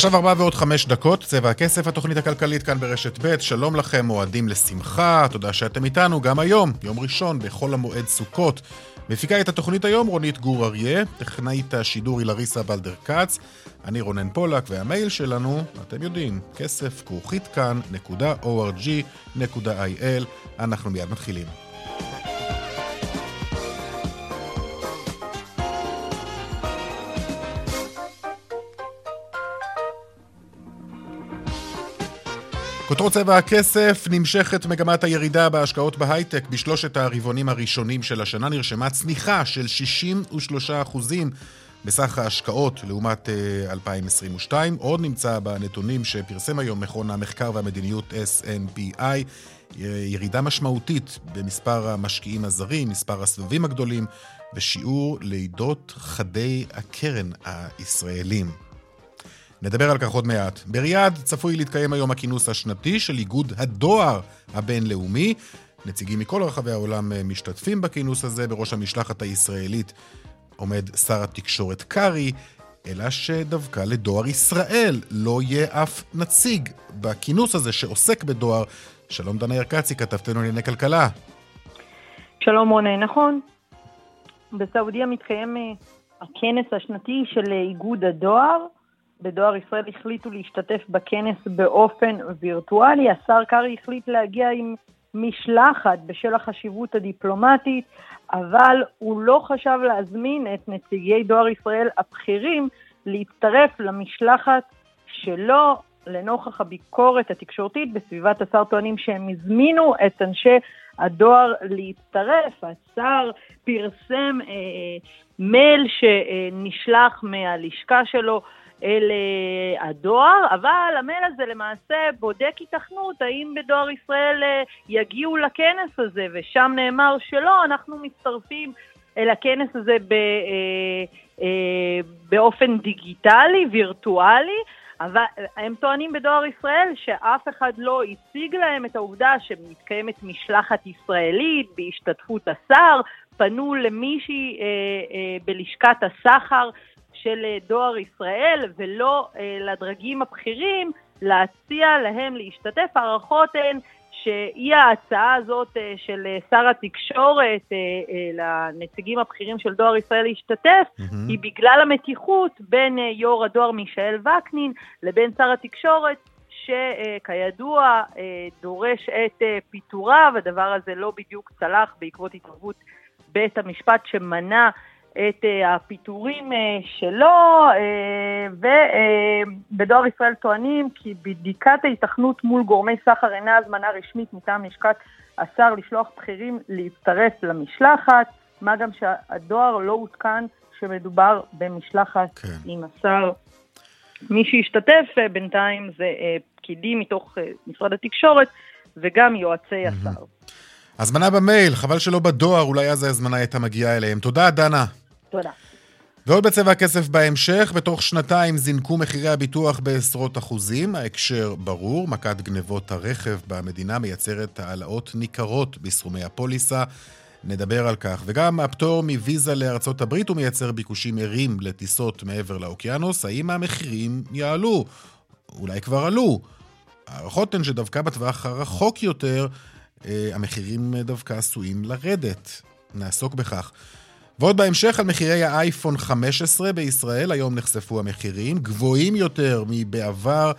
עכשיו ארבע ועוד חמש דקות, צבע הכסף, התוכנית הכלכלית כאן ברשת ב', שלום לכם, מועדים לשמחה, תודה שאתם איתנו גם היום, יום ראשון, בחול המועד סוכות. מפיקה את התוכנית היום רונית גור אריה, טכנאית השידור אילריסה בלדר כץ, אני רונן פולק, והמייל שלנו, אתם יודעים, כסף כרוכית כאן.org.il, אנחנו מיד מתחילים. כותרות צבע הכסף נמשכת מגמת הירידה בהשקעות בהייטק בשלושת הרבעונים הראשונים של השנה נרשמה צניחה של 63% בסך ההשקעות לעומת 2022. אה, עוד נמצא בנתונים שפרסם היום מכון המחקר והמדיניות SNPI ירידה משמעותית במספר המשקיעים הזרים, מספר הסבבים הגדולים ושיעור לידות חדי הקרן הישראלים. נדבר על כך עוד מעט. בריאד צפוי להתקיים היום הכינוס השנתי של איגוד הדואר הבינלאומי. נציגים מכל רחבי העולם אה, משתתפים בכינוס הזה, בראש המשלחת הישראלית עומד שר התקשורת קרעי, אלא שדווקא לדואר ישראל לא יהיה אף נציג בכינוס הזה שעוסק בדואר. שלום דנה ירקצי, כתבתנו לענייני כלכלה. שלום רונה, נכון. בסעודיה מתקיים אה, הכנס השנתי של איגוד הדואר. בדואר ישראל החליטו להשתתף בכנס באופן וירטואלי. השר קרעי החליט להגיע עם משלחת בשל החשיבות הדיפלומטית, אבל הוא לא חשב להזמין את נציגי דואר ישראל הבכירים להצטרף למשלחת שלו לנוכח הביקורת התקשורתית בסביבת השר טוענים שהם הזמינו את אנשי הדואר להצטרף. השר פרסם אה, מייל שנשלח מהלשכה שלו אל אה, הדואר, אבל המייל הזה למעשה בודק התכנות האם בדואר ישראל אה, יגיעו לכנס הזה, ושם נאמר שלא, אנחנו מצטרפים אל הכנס הזה ב, אה, באופן דיגיטלי, וירטואלי, אבל הם טוענים בדואר ישראל שאף אחד לא הציג להם את העובדה שמתקיימת משלחת ישראלית בהשתתפות השר, פנו למישהי אה, אה, בלשכת הסחר של אה, דואר ישראל ולא אה, לדרגים הבכירים להציע להם להשתתף. הערכות הן שאי ההצעה הזאת אה, של שר התקשורת לנציגים הבכירים של דואר ישראל להשתתף, mm-hmm. היא בגלל המתיחות בין יו"ר הדואר מישאל וקנין לבין שר התקשורת, שכידוע דורש את פיטוריו, הדבר הזה לא בדיוק צלח בעקבות התערבות בית המשפט שמנע את אה, הפיטורים אה, שלו, אה, ובדואר ישראל טוענים כי בדיקת ההיתכנות מול גורמי סחר אינה הזמנה רשמית מטעם לשכת השר לשלוח בכירים להצטרף למשלחת, מה גם שהדואר לא עודכן שמדובר במשלחת כן. עם השר. מי שהשתתף בינתיים זה פקידים מתוך משרד התקשורת וגם יועצי השר. הזמנה במייל, חבל שלא בדואר, אולי אז ההזמנה הייתה מגיעה אליהם. תודה, דנה. תודה. ועוד בצבע הכסף בהמשך, בתוך שנתיים זינקו מחירי הביטוח בעשרות אחוזים. ההקשר ברור, מכת גנבות הרכב במדינה מייצרת העלאות ניכרות בסכומי הפוליסה. נדבר על כך. וגם הפטור מוויזה לארצות הברית הוא מייצר ביקושים ערים לטיסות מעבר לאוקיינוס. האם המחירים יעלו? אולי כבר עלו. הערכות הן שדווקא בטווח הרחוק יותר, המחירים דווקא עשויים לרדת. נעסוק בכך. ועוד בהמשך על מחירי האייפון 15 בישראל, היום נחשפו המחירים, גבוהים יותר מבעבר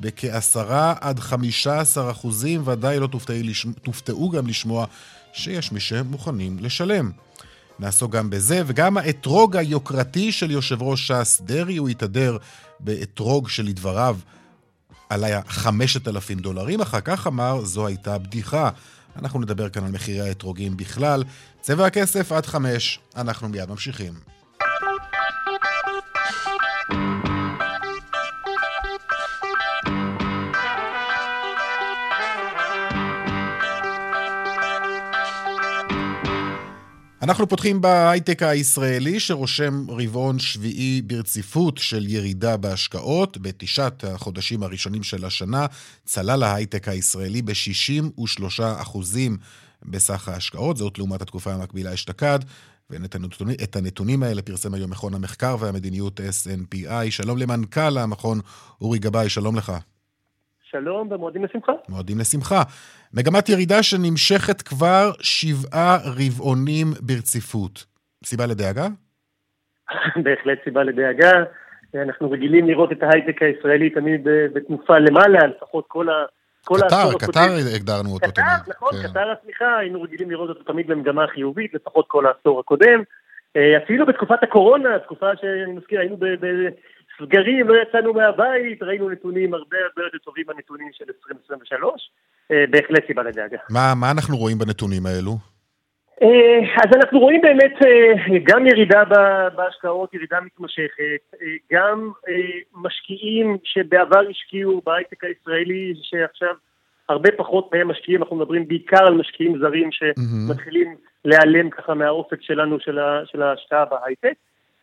בכ-10 עד 15 אחוזים, ודאי לא תופתעו, תופתעו גם לשמוע שיש מי שמוכנים לשלם. נעסוק גם בזה, וגם האתרוג היוקרתי של יושב ראש ש"ס דרעי, הוא התהדר באתרוג שלדבריו עלה 5,000 דולרים, אחר כך אמר, זו הייתה בדיחה. אנחנו נדבר כאן על מחירי האתרוגים בכלל. צבע הכסף עד חמש, אנחנו מיד ממשיכים. אנחנו פותחים בהייטק הישראלי, שרושם רבעון שביעי ברציפות של ירידה בהשקעות. בתשעת החודשים הראשונים של השנה צלל ההייטק הישראלי ב-63 אחוזים בסך ההשקעות, זאת לעומת התקופה המקבילה אשתקד. ואת הנתונים, הנתונים האלה פרסם היום מכון המחקר והמדיניות SNPI. שלום למנכ"ל המכון אורי גבאי, שלום לך. שלום ומועדים לשמחה. מועדים לשמחה. מגמת ירידה שנמשכת כבר שבעה רבעונים ברציפות. סיבה לדאגה? בהחלט סיבה לדאגה. אנחנו רגילים לראות את ההייטק הישראלי תמיד בתנופה למעלה, לפחות כל ה... כל קטר, קטר הגדרנו אותו תמיד. קטר, נכון, כן. קטר הצמיחה, היינו רגילים לראות אותו תמיד במגמה חיובית, לפחות כל העשור הקודם. אה, אפילו בתקופת הקורונה, תקופה שאני מזכיר, היינו בסגרים, לא יצאנו מהבית, ראינו נתונים הרבה הרבה יותר טובים בנתונים של 2023, אה, בהחלט סיבה לדאגה. מה, מה אנחנו רואים בנתונים האלו? אה, אז אנחנו רואים באמת גם ירידה בהשקעות, ירידה מתמשכת, גם משקיעים שבעבר השקיעו בהייטק הישראלי, שעכשיו הרבה פחות מהם משקיעים, אנחנו מדברים בעיקר על משקיעים זרים שמתחילים. להיעלם ככה מהאופק שלנו של ההשקעה בהייטק.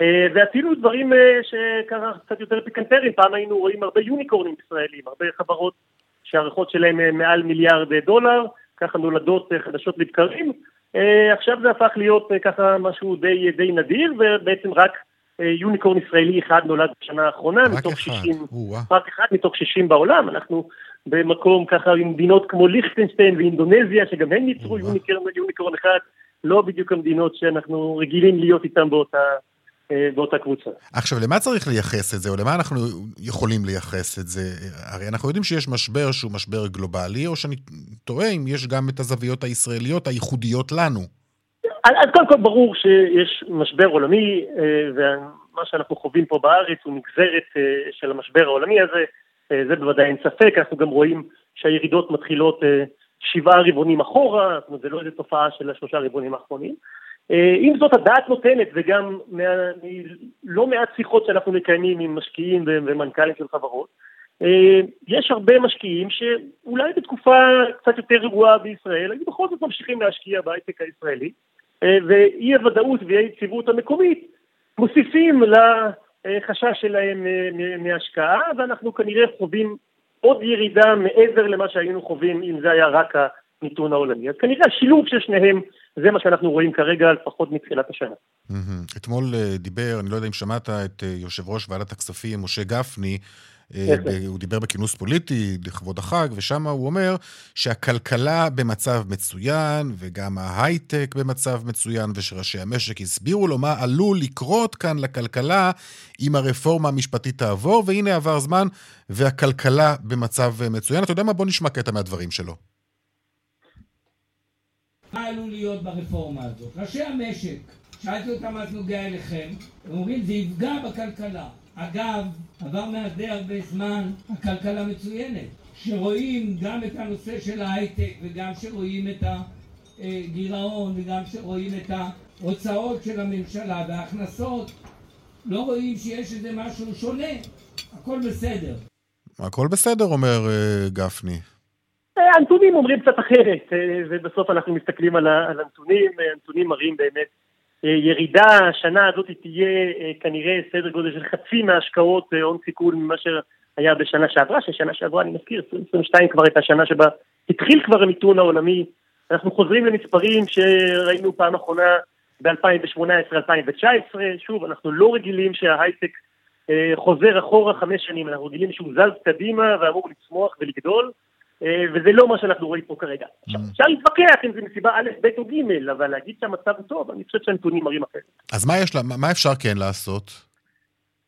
אה, ואפילו דברים אה, שככה קצת יותר פיקנטריים, פעם היינו רואים הרבה יוניקורנים ישראלים, הרבה חברות שהערכות שלהם אה, מעל מיליארד דולר, ככה נולדות חדשות לבקרים. עכשיו זה הפך להיות ככה משהו די, די נדיר, ובעצם רק יוניקורן ישראלי אחד נולד בשנה האחרונה, מתוך אחד. 60, רק אחד מתוך 60 בעולם, אנחנו במקום ככה עם מדינות כמו ליכטנשטיין ואינדונזיה, שגם הם ייצרו יוניקורן, יוניקורן אחד, לא בדיוק המדינות שאנחנו רגילים להיות איתן באותה... אה, באותה קבוצה. עכשיו, למה צריך לייחס את זה, או למה אנחנו יכולים לייחס את זה? הרי אנחנו יודעים שיש משבר שהוא משבר גלובלי, או שאני טועה אם יש גם את הזוויות הישראליות הייחודיות לנו. אז קודם כל ברור שיש משבר עולמי, אה, ומה שאנחנו חווים פה בארץ הוא נגזרת אה, של המשבר העולמי הזה, זה בוודאי אין ספק, אנחנו גם רואים שהירידות מתחילות שבעה רבעונים אחורה, זאת אומרת, זה לא איזו תופעה של השלושה רבעונים האחרונים. אה, עם זאת הדעת נותנת, וגם מלא מעט שיחות שאנחנו מקיימים עם משקיעים ומנכ"לים של חברות, אה, יש הרבה משקיעים שאולי בתקופה קצת יותר רגועה בישראל, היו בכל זאת ממשיכים להשקיע בהייטק הישראלי, אה, ואי הוודאות ואי היציבות המקומית מוסיפים לחשש שלהם מהשקעה, ואנחנו כנראה חווים עוד ירידה מעבר למה שהיינו חווים אם זה היה רק המיתון העולמי. אז כנראה השילוב של שניהם זה מה שאנחנו רואים כרגע, לפחות מתחילת השנה. אתמול אה, דיבר, אני לא יודע אם שמעת את אה, יושב ראש ועדת הכספים, משה גפני, אה, הוא דיבר בכינוס פוליטי לכבוד החג, ושם הוא אומר שהכלכלה במצב מצוין, וגם ההייטק במצב מצוין, ושראשי המשק הסבירו לו מה עלול לקרות כאן לכלכלה אם הרפורמה המשפטית תעבור, והנה עבר זמן, והכלכלה במצב מצוין. אתה יודע מה? בוא נשמע קטע מהדברים שלו. מה עלול להיות ברפורמה הזאת? ראשי המשק, שאלתי אותם מה זה נוגע אליכם, הם אומרים זה יפגע בכלכלה. אגב, עבר מאז די הרבה זמן, הכלכלה מצוינת. שרואים גם את הנושא של ההייטק וגם שרואים את הגירעון וגם שרואים את ההוצאות של הממשלה וההכנסות, לא רואים שיש איזה משהו שונה, הכל בסדר. הכל בסדר, אומר אה, גפני. הנתונים אומרים קצת אחרת, אה, ובסוף אנחנו מסתכלים על הנתונים, אה, הנתונים מראים באמת אה, ירידה, השנה הזאת תהיה כנראה סדר גודל של חצי מההשקעות הון סיכון ממה שהיה בשנה שעברה, ששנה שעברה, אני מזכיר, 2022 כבר הייתה שנה שבה התחיל כבר המיתון העולמי, אנחנו חוזרים למספרים שראינו פעם אחרונה ב-2018-2019, שוב, אנחנו לא רגילים שההייטק חוזר אחורה חמש שנים, אנחנו רגילים שהוא זז קדימה ואמור לצמוח ולגדול. אה, וזה לא מה שאנחנו רואים פה כרגע. Mm. אפשר להתווכח אם זה מסיבה א', ב' או ג', אבל להגיד שהמצב טוב, אני חושב שהנתונים מראים אחרת. אז מה, יש, מה אפשר כן לעשות?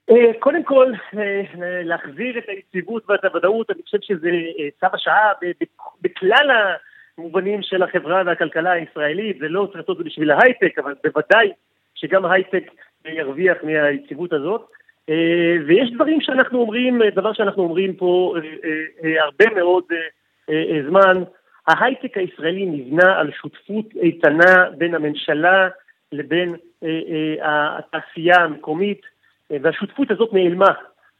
אה, קודם כל, אה, להחזיר את היציבות ואת הוודאות, אני חושב שזה צו השעה בכלל המובנים של החברה והכלכלה הישראלית, זה לא צריך לעשות את זה בשביל ההייטק, אבל בוודאי שגם ההייטק ירוויח מהיציבות הזאת. ויש דברים שאנחנו אומרים, דבר שאנחנו אומרים פה הרבה מאוד זמן, ההייטק הישראלי נבנה על שותפות איתנה בין הממשלה לבין אה, התעשייה המקומית, והשותפות הזאת נעלמה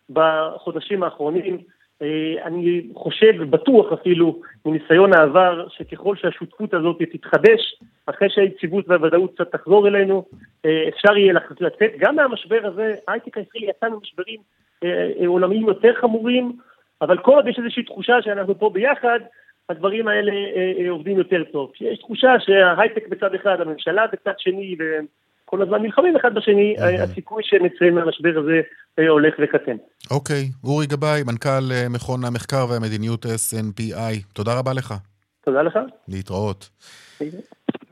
בחודשים האחרונים. אה, אני חושב, בטוח אפילו, מניסיון העבר, שככל שהשותפות הזאת תתחדש, אחרי שהיציבות והוודאות קצת תחזור אלינו, אה, אפשר יהיה לצאת גם מהמשבר הזה, ההייטק הישראלי יצא ממשברים עולמיים יותר חמורים, אבל כל עוד יש איזושהי תחושה שאנחנו פה ביחד, הדברים האלה עובדים יותר טוב. יש תחושה שההייטק בצד אחד, הממשלה בצד שני, כל הזמן נלחמים אחד בשני, הסיכוי שנצא מהמשבר הזה אה, הולך וקטן. אוקיי, אורי גבאי, מנכ"ל אה, מכון המחקר והמדיניות SNPI, תודה רבה לך. תודה לך. להתראות.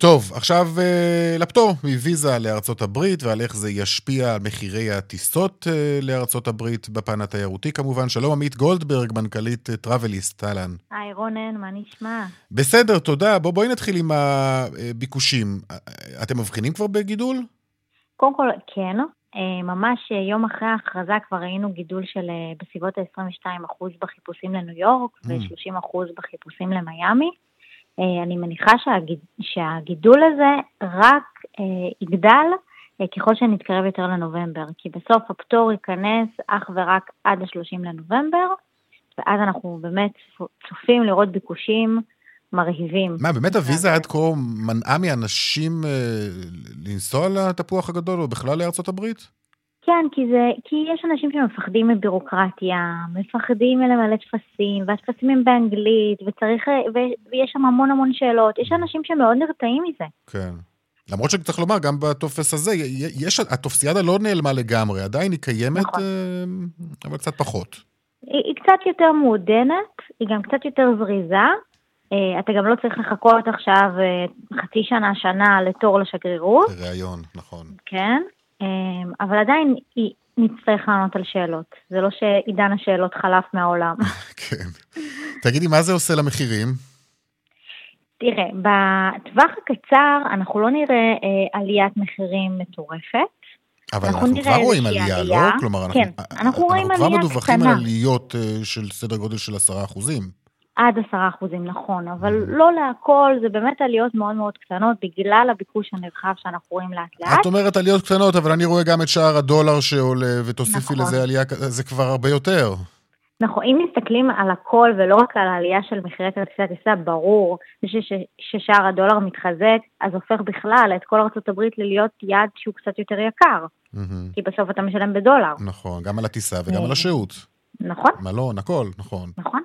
טוב, עכשיו אה, לפטור מוויזה לארצות הברית ועל איך זה ישפיע על מחירי הטיסות אה, לארצות הברית בפן התיירותי כמובן. שלום עמית גולדברג, מנכ"לית טראבליסט, אהלן. היי רונן, מה נשמע? בסדר, תודה. בוא, בואי נתחיל עם הביקושים. אתם מבחינים כבר בגידול? קודם כל, כן. ממש יום אחרי ההכרזה כבר ראינו גידול של בסביבות ה-22% בחיפושים לניו יורק mm. ו-30% בחיפושים למיאמי. אה, אני מניחה שהגיד, שהגידול הזה רק אה, יגדל אה, ככל שנתקרב יותר לנובמבר, כי בסוף הפטור ייכנס אך ורק עד ה-30 לנובמבר, ואז אנחנו באמת צופים לראות ביקושים מרהיבים. מה, באמת הוויזה עד כה מנעה מאנשים אה, לנסוע לתפוח הגדול או בכלל לארצות הברית? כן, כי, זה, כי יש אנשים שמפחדים מבירוקרטיה, מפחדים מלמלא טפסים, והטפסים הם באנגלית, וצריך, ו, ויש שם המון המון שאלות. יש אנשים שמאוד נרתעים מזה. כן. למרות שצריך לומר, גם בטופס הזה, יש, הטופסיאדה לא נעלמה לגמרי, עדיין היא קיימת, נכון. אה, אבל קצת פחות. היא, היא קצת יותר מעודנת, היא גם קצת יותר זריזה. אה, אתה גם לא צריך לחכות עכשיו אה, חצי שנה, שנה לתור לשגרירות. ראיון, נכון. כן. אמ, אבל עדיין נצטרך לענות על שאלות. זה לא שעידן השאלות חלף מהעולם. כן. תגידי, מה זה עושה למחירים? תראה, בטווח הקצר אנחנו לא נראה אה, עליית מחירים מטורפת. אבל אנחנו, אנחנו כבר רואים עלייה, עלייה, לא? כלומר, כן, אנחנו, אנחנו רואים. אנחנו כבר מדווחים על עליות אה, של סדר גודל של עשרה אחוזים. עד עשרה אחוזים, נכון, אבל לא להכל, זה באמת עליות מאוד מאוד קטנות בגלל הביקוש הנרחב שאנחנו רואים לאט לאט. את אומרת עליות קטנות, אבל אני רואה גם את שער הדולר שעולה, ותוסיפי נכון. לזה עלייה, זה כבר הרבה יותר. נכון, אם מסתכלים על הכל ולא רק על העלייה של מחירי כרטיסי הטיסה, ברור ששער הדולר מתחזק, אז הופך בכלל את כל ארה"ב ללהיות יעד שהוא קצת יותר יקר. Mm-hmm. כי בסוף אתה משלם בדולר. נכון, גם על הטיסה וגם על השהות. נכון. מלון, הכל, נכון. נכון.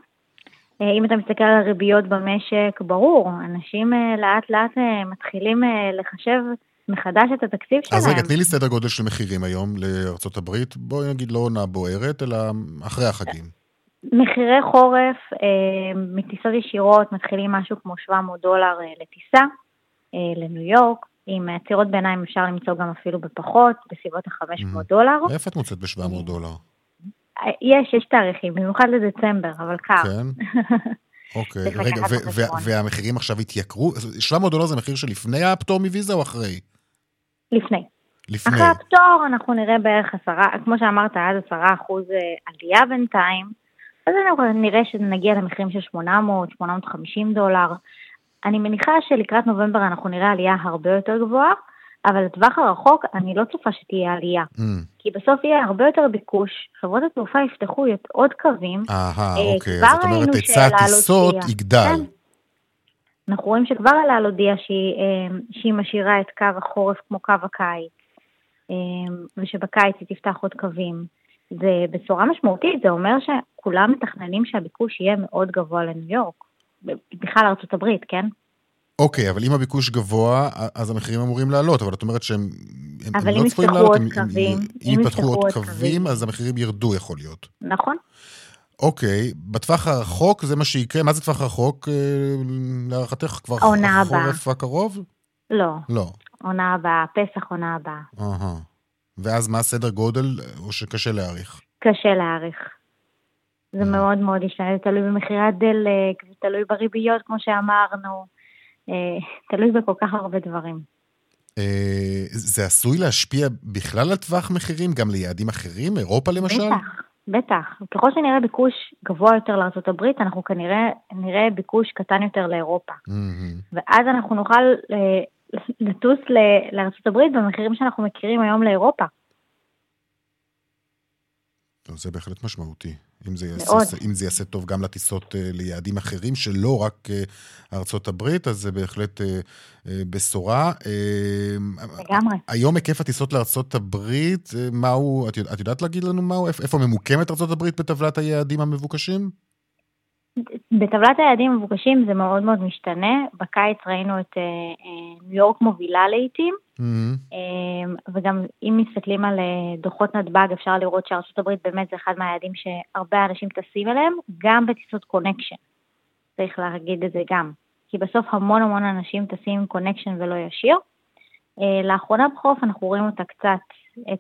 אה, אם אתה מסתכל על הריביות במשק, ברור, אנשים אה, לאט לאט אה, מתחילים לחשב מחדש את התקציב שלהם. אז רגע, תני לי סדר גודל של מחירים היום לארצות הברית. בואי נגיד לא עונה בוערת, אלא אחרי החגים. מחירי חורף מטיסות ישירות מתחילים משהו כמו 700 דולר לטיסה לניו יורק. עם עצירות ביניים אפשר למצוא גם אפילו בפחות, בסביבות ה-500 דולר. איפה את מוצאת ב-700 דולר? יש, יש תאריכים, במיוחד לדצמבר, אבל קר. כן? אוקיי, רגע, והמחירים עכשיו התייקרו? 700 דולר זה מחיר שלפני הפטור מוויזה או אחרי? לפני. לפני. אחרי הפטור אנחנו נראה בערך עשרה, כמו שאמרת, עד עשרה אחוז אה, עלייה בינתיים, אז אנחנו נראה שנגיע למחירים של 800, 850 דולר. אני מניחה שלקראת נובמבר אנחנו נראה עלייה הרבה יותר גבוהה, אבל לטווח הרחוק אני לא צופה שתהיה עלייה. Mm. כי בסוף יהיה הרבה יותר ביקוש, חברות התעופה יפתחו עוד קווים. אהה, אוקיי, זאת אומרת היצע הטיסות יגדל. כן. אנחנו רואים שכבר אל על הודיעה שהיא, אה, שהיא משאירה את קו החורף כמו קו הקיץ, אה, ושבקיץ היא תפתח עוד קווים. ובצורה משמעותית זה אומר שכולם מתכננים שהביקוש יהיה מאוד גבוה לניו יורק, בכלל ארצות הברית, כן? אוקיי, אבל אם הביקוש גבוה, אז המחירים אמורים לעלות, אבל את אומרת שהם הם, הם לא צפויים לעלות. אם עוד קווים, אם יפתחו עוד קווים, אז המחירים ירדו, יכול להיות. נכון. אוקיי, בטווח הרחוק זה מה שיקרה, מה זה טווח רחוק אה, להערכתך? כבר החורף הקרוב? לא. לא. עונה הבאה, פסח עונה הבאה. אהה. ואז מה הסדר גודל, או שקשה להעריך? קשה להעריך. זה מאוד מאוד ישתנה, זה תלוי במחירי הדלק, זה תלוי בריביות, כמו שאמרנו. אה, תלוי בכל כך הרבה דברים. אה, זה עשוי להשפיע בכלל על טווח מחירים, גם ליעדים אחרים, אירופה למשל? בטח, בטח. ככל שנראה ביקוש גבוה יותר לארה"ב, אנחנו כנראה נראה ביקוש קטן יותר לאירופה. Mm-hmm. ואז אנחנו נוכל אה, לטוס לארה"ב במחירים שאנחנו מכירים היום לאירופה. זה בהחלט משמעותי. אם זה, יעשה, אם זה יעשה טוב גם לטיסות uh, ליעדים אחרים, שלא רק uh, ארצות הברית, אז זה בהחלט uh, בשורה. לגמרי. היום היקף הטיסות לארצות הברית, מהו, את, את יודעת להגיד לנו מהו, איפה ממוקמת ארצות הברית בטבלת היעדים המבוקשים? בטבלת היעדים המבוקשים זה מאוד מאוד משתנה. בקיץ ראינו את ניו יורק מובילה לעיתים, mm-hmm. וגם אם מסתכלים על דוחות נתב"ג אפשר לראות שארצות הברית באמת זה אחד מהיעדים שהרבה אנשים טסים אליהם, גם בטיסות קונקשן. צריך להגיד את זה גם. כי בסוף המון המון אנשים טסים עם קונקשן ולא ישיר. לאחרונה בחורף אנחנו רואים אותה קצת, את,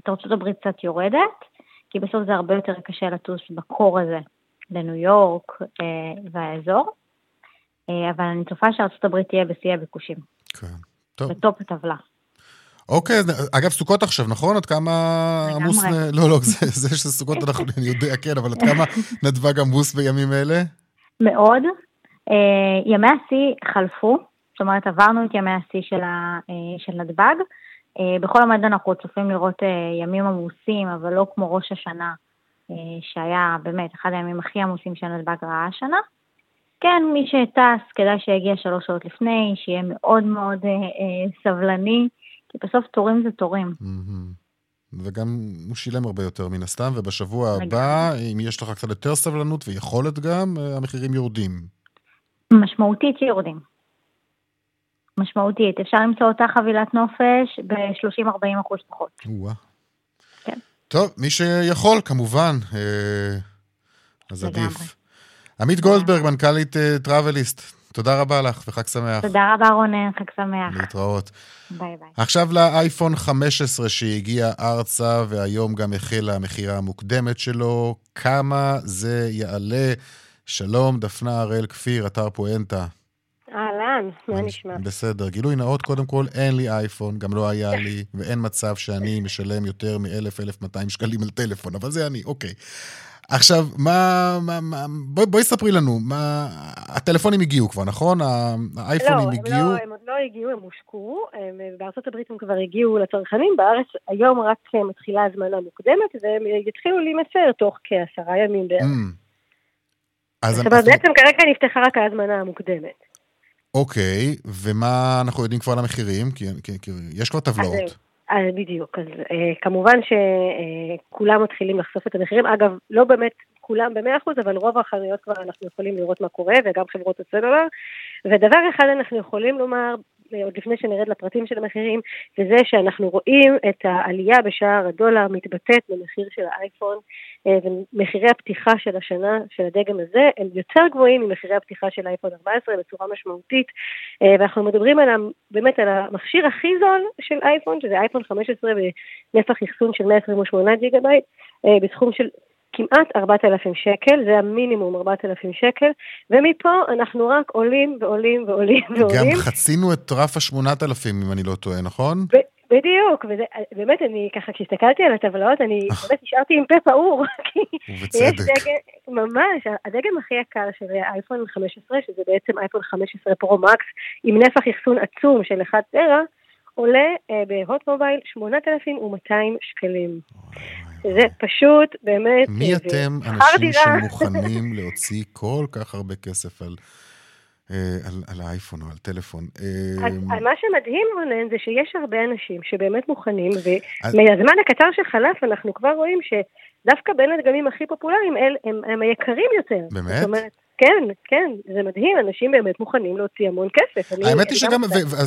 את ארצות הברית קצת יורדת, כי בסוף זה הרבה יותר קשה לטוס בקור הזה לניו יורק אה, והאזור, אה, אבל אני צופה שארצות הברית תהיה בשיא הביקושים. כן, טוב. בטופ הטבלה. אוקיי, אגב, סוכות עכשיו, נכון? עד כמה עמוס... לא, לא, זה, זה שסוכות אנחנו, אני יודע, כן, אבל עד כמה נתב"ג עמוס בימים אלה? מאוד. אה, ימי השיא חלפו, זאת אומרת, עברנו את ימי השיא של, ה, של נתב"ג. בכל המועד אנחנו צופים לראות ימים עמוסים, אבל לא כמו ראש השנה. אה, שהיה באמת אחד הימים הכי עמוסים שנתב"ג ראה השנה. כן, מי שטס, כדאי שיגיע שלוש שעות לפני, שיהיה מאוד מאוד אה, אה, סבלני, כי בסוף תורים זה תורים. וגם הוא שילם הרבה יותר מן הסתם, ובשבוע הבא, אם יש לך קצת יותר סבלנות ויכולת גם, אה, המחירים יורדים. משמעותית יורדים. משמעותית. אפשר למצוא אותה חבילת נופש ב-30-40 אחוז פחות. וואו. כן. טוב, מי שיכול, כמובן, אה, אז עדיף. עמית גולדברג, מנכ"לית טראבליסט, אה, תודה רבה לך וחג שמח. תודה רבה רונן, חג שמח. להתראות. ביי ביי. עכשיו לאייפון 15 שהגיע ארצה והיום גם החלה המכירה המוקדמת שלו. כמה זה יעלה? שלום, דפנה הראל כפיר, אתר פואנטה. אהלן, מה נשמע? בסדר. גילוי נאות, קודם כל, אין לי אייפון, גם לא היה לי, ואין מצב שאני משלם יותר מ-1,000-1,200 שקלים על טלפון, אבל זה אני, אוקיי. עכשיו, מה, מה, מה בואי, בואי ספרי לנו, מה, הטלפונים הגיעו כבר, נכון? האייפונים לא, הגיעו? לא, הם עוד לא הגיעו, הם הושקו, הם, בארצות הברית הם כבר הגיעו לצרכנים, בארץ היום רק מתחילה הזמנה מוקדמת, והם יתחילו להימסר תוך כעשרה ימים בערך. Mm. זאת אומרת, בעצם כרגע נפתחה רק ההזמנה המוקדמת. אוקיי, ומה אנחנו יודעים כבר על המחירים? כי, כי, כי יש כבר טבלאות. אז בדיוק, אז אה, כמובן שכולם אה, מתחילים לחשוף את המחירים. אגב, לא באמת כולם ב-100%, אבל רוב החנויות כבר אנחנו יכולים לראות מה קורה, וגם חברות הסלולר. ודבר אחד אנחנו יכולים לומר עוד לפני שנרד לפרטים של המחירים, וזה שאנחנו רואים את העלייה בשער הדולר מתבטאת במחיר של האייפון, אה, ומחירי הפתיחה של השנה, של הדגם הזה, הם יותר גבוהים ממחירי הפתיחה של האייפון 14 בצורה משמעותית, אה, ואנחנו מדברים על, באמת על המכשיר הכי זול של אייפון, שזה אייפון 15 בנפח אחסון של 128 ג'יגה בייט, אה, בסכום של כמעט 4,000 שקל, זה המינימום 4,000 שקל, ומפה אנחנו רק עולים ועולים ועולים ועולים. גם חצינו את רף ה-8,000 אם אני לא טועה, נכון? בדיוק, ובאמת אני ככה, כשהסתכלתי על הטבלאות, אני באמת נשארתי עם פה פעור. ובצדק. ממש, הדגם הכי יקר של אייפון 15, שזה בעצם אייפון 15 פרו מקס, עם נפח אחסון עצום של 1 טרה, עולה אה, בהוט מובייל 8,200 שקלים. זה פשוט באמת... מי אתם אנשים שמוכנים להוציא כל כך הרבה כסף על... אה, על, על האייפון או על טלפון. אז אה, מה שמדהים, רונן, זה שיש הרבה אנשים שבאמת מוכנים, ומהזמן הקצר שחלף אנחנו כבר רואים שדווקא בין הדגמים הכי פופולריים הם, הם, הם היקרים יותר. באמת? זאת אומרת, כן, כן, זה מדהים, אנשים באמת מוכנים להוציא המון כסף. האמת היא שגם,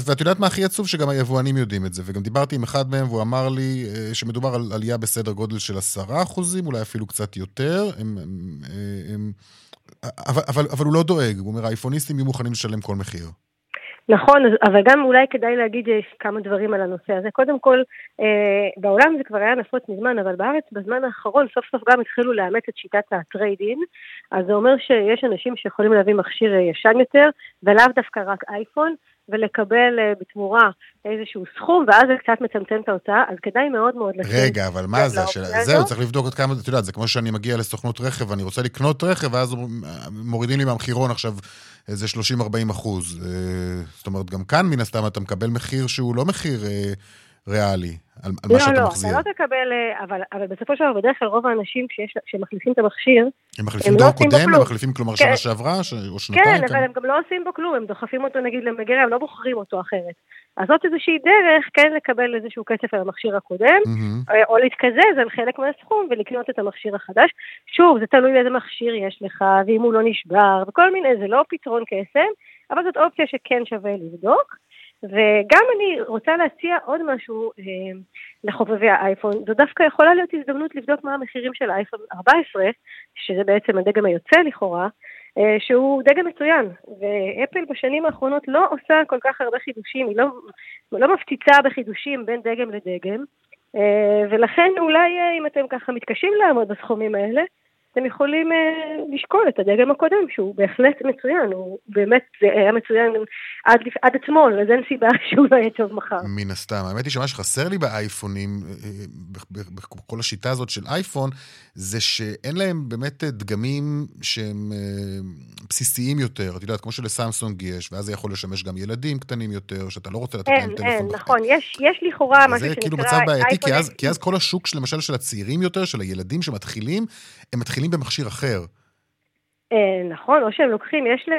ואת יודעת מה הכי עצוב? שגם היבואנים יודעים את זה, וגם דיברתי עם אחד מהם והוא אמר לי אה, שמדובר על עלייה בסדר גודל של עשרה אחוזים, אולי אפילו קצת יותר. הם, הם, הם, אבל, אבל, אבל הוא לא דואג, הוא אומר, האייפוניסטים יהיו מוכנים לשלם כל מחיר. נכון, אבל גם אולי כדאי להגיד כמה דברים על הנושא הזה. קודם כל, אה, בעולם זה כבר היה נפוץ מזמן, אבל בארץ בזמן האחרון סוף סוף גם התחילו לאמץ את שיטת הטריידין. אז זה אומר שיש אנשים שיכולים להביא מכשיר ישן יותר, ולאו דווקא רק אייפון, ולקבל uh, בתמורה איזשהו סכום, ואז זה קצת מצמצם את ההוצאה, אז כדאי מאוד מאוד לשים. רגע, אבל מה זה? של... זהו, צריך לבדוק עוד כמה, את יודעת, זה כמו שאני מגיע לסוכנות רכב, אני רוצה לקנות רכב, ואז מורידים לי מהמחירון עכשיו איזה 30-40 אחוז. Uh, זאת אומרת, גם כאן מן הסתם אתה מקבל מחיר שהוא לא מחיר uh, ריאלי. על, על מה לא, שאתה לא, מחזיר. אתה לא תקבל, אה, אבל, אבל בסופו של דבר, בדרך כלל רוב האנשים שמחליפים את המכשיר, הם מחליפים הם דור לא קודם? הם. מחליפים כלומר כן. שנה שעברה ש... או שנתיים? כן, אבל הם גם לא עושים בו כלום, הם דוחפים אותו נגיד למגירה, הם לא בוחרים אותו אחרת. אז זאת איזושהי דרך כן לקבל איזשהו כסף על המכשיר הקודם. אה, או להתקזז על חלק מהסכום ולקנות את המכשיר החדש. שוב, זה תלוי איזה מכשיר יש לך, ואם הוא לא נשבר, וכל מיני, זה לא פתרון קסם, אבל זאת אופציה שכן שווה לבדוק. וגם אני רוצה להציע עוד משהו אה, לחובבי האייפון, זו דווקא יכולה להיות הזדמנות לבדוק מה המחירים של האייפון 14, שזה בעצם הדגם היוצא לכאורה, אה, שהוא דגם מצוין, ואפל בשנים האחרונות לא עושה כל כך הרבה חידושים, היא לא, לא מפציצה בחידושים בין דגם לדגם, אה, ולכן אולי אה, אם אתם ככה מתקשים לעמוד בסכומים האלה, אתם יכולים אה, לשקול את הדגם הקודם, שהוא בהחלט מצוין, הוא באמת זה היה מצוין עד, עד אתמול, אז אין סיבה שהוא לא יהיה טוב מחר. מן הסתם. האמת היא שמה שחסר לי באייפונים, אה, ב- בכל השיטה הזאת של אייפון, זה שאין להם באמת אה, דגמים שהם אה, בסיסיים יותר. את יודעת, כמו שלסמסונג יש, ואז זה יכול לשמש גם ילדים קטנים יותר, שאתה לא רוצה לתת אין, להם טלפון. אין, בחיים. נכון, יש, יש לכאורה משהו זה שנקרא כאילו מצב בעייתי, כי אז, כי אז כל השוק, של- למשל, של הצעירים יותר, של הילדים שמתחילים, הם מתחילים במכשיר אחר. אה, נכון, או שהם לוקחים, יש, ל,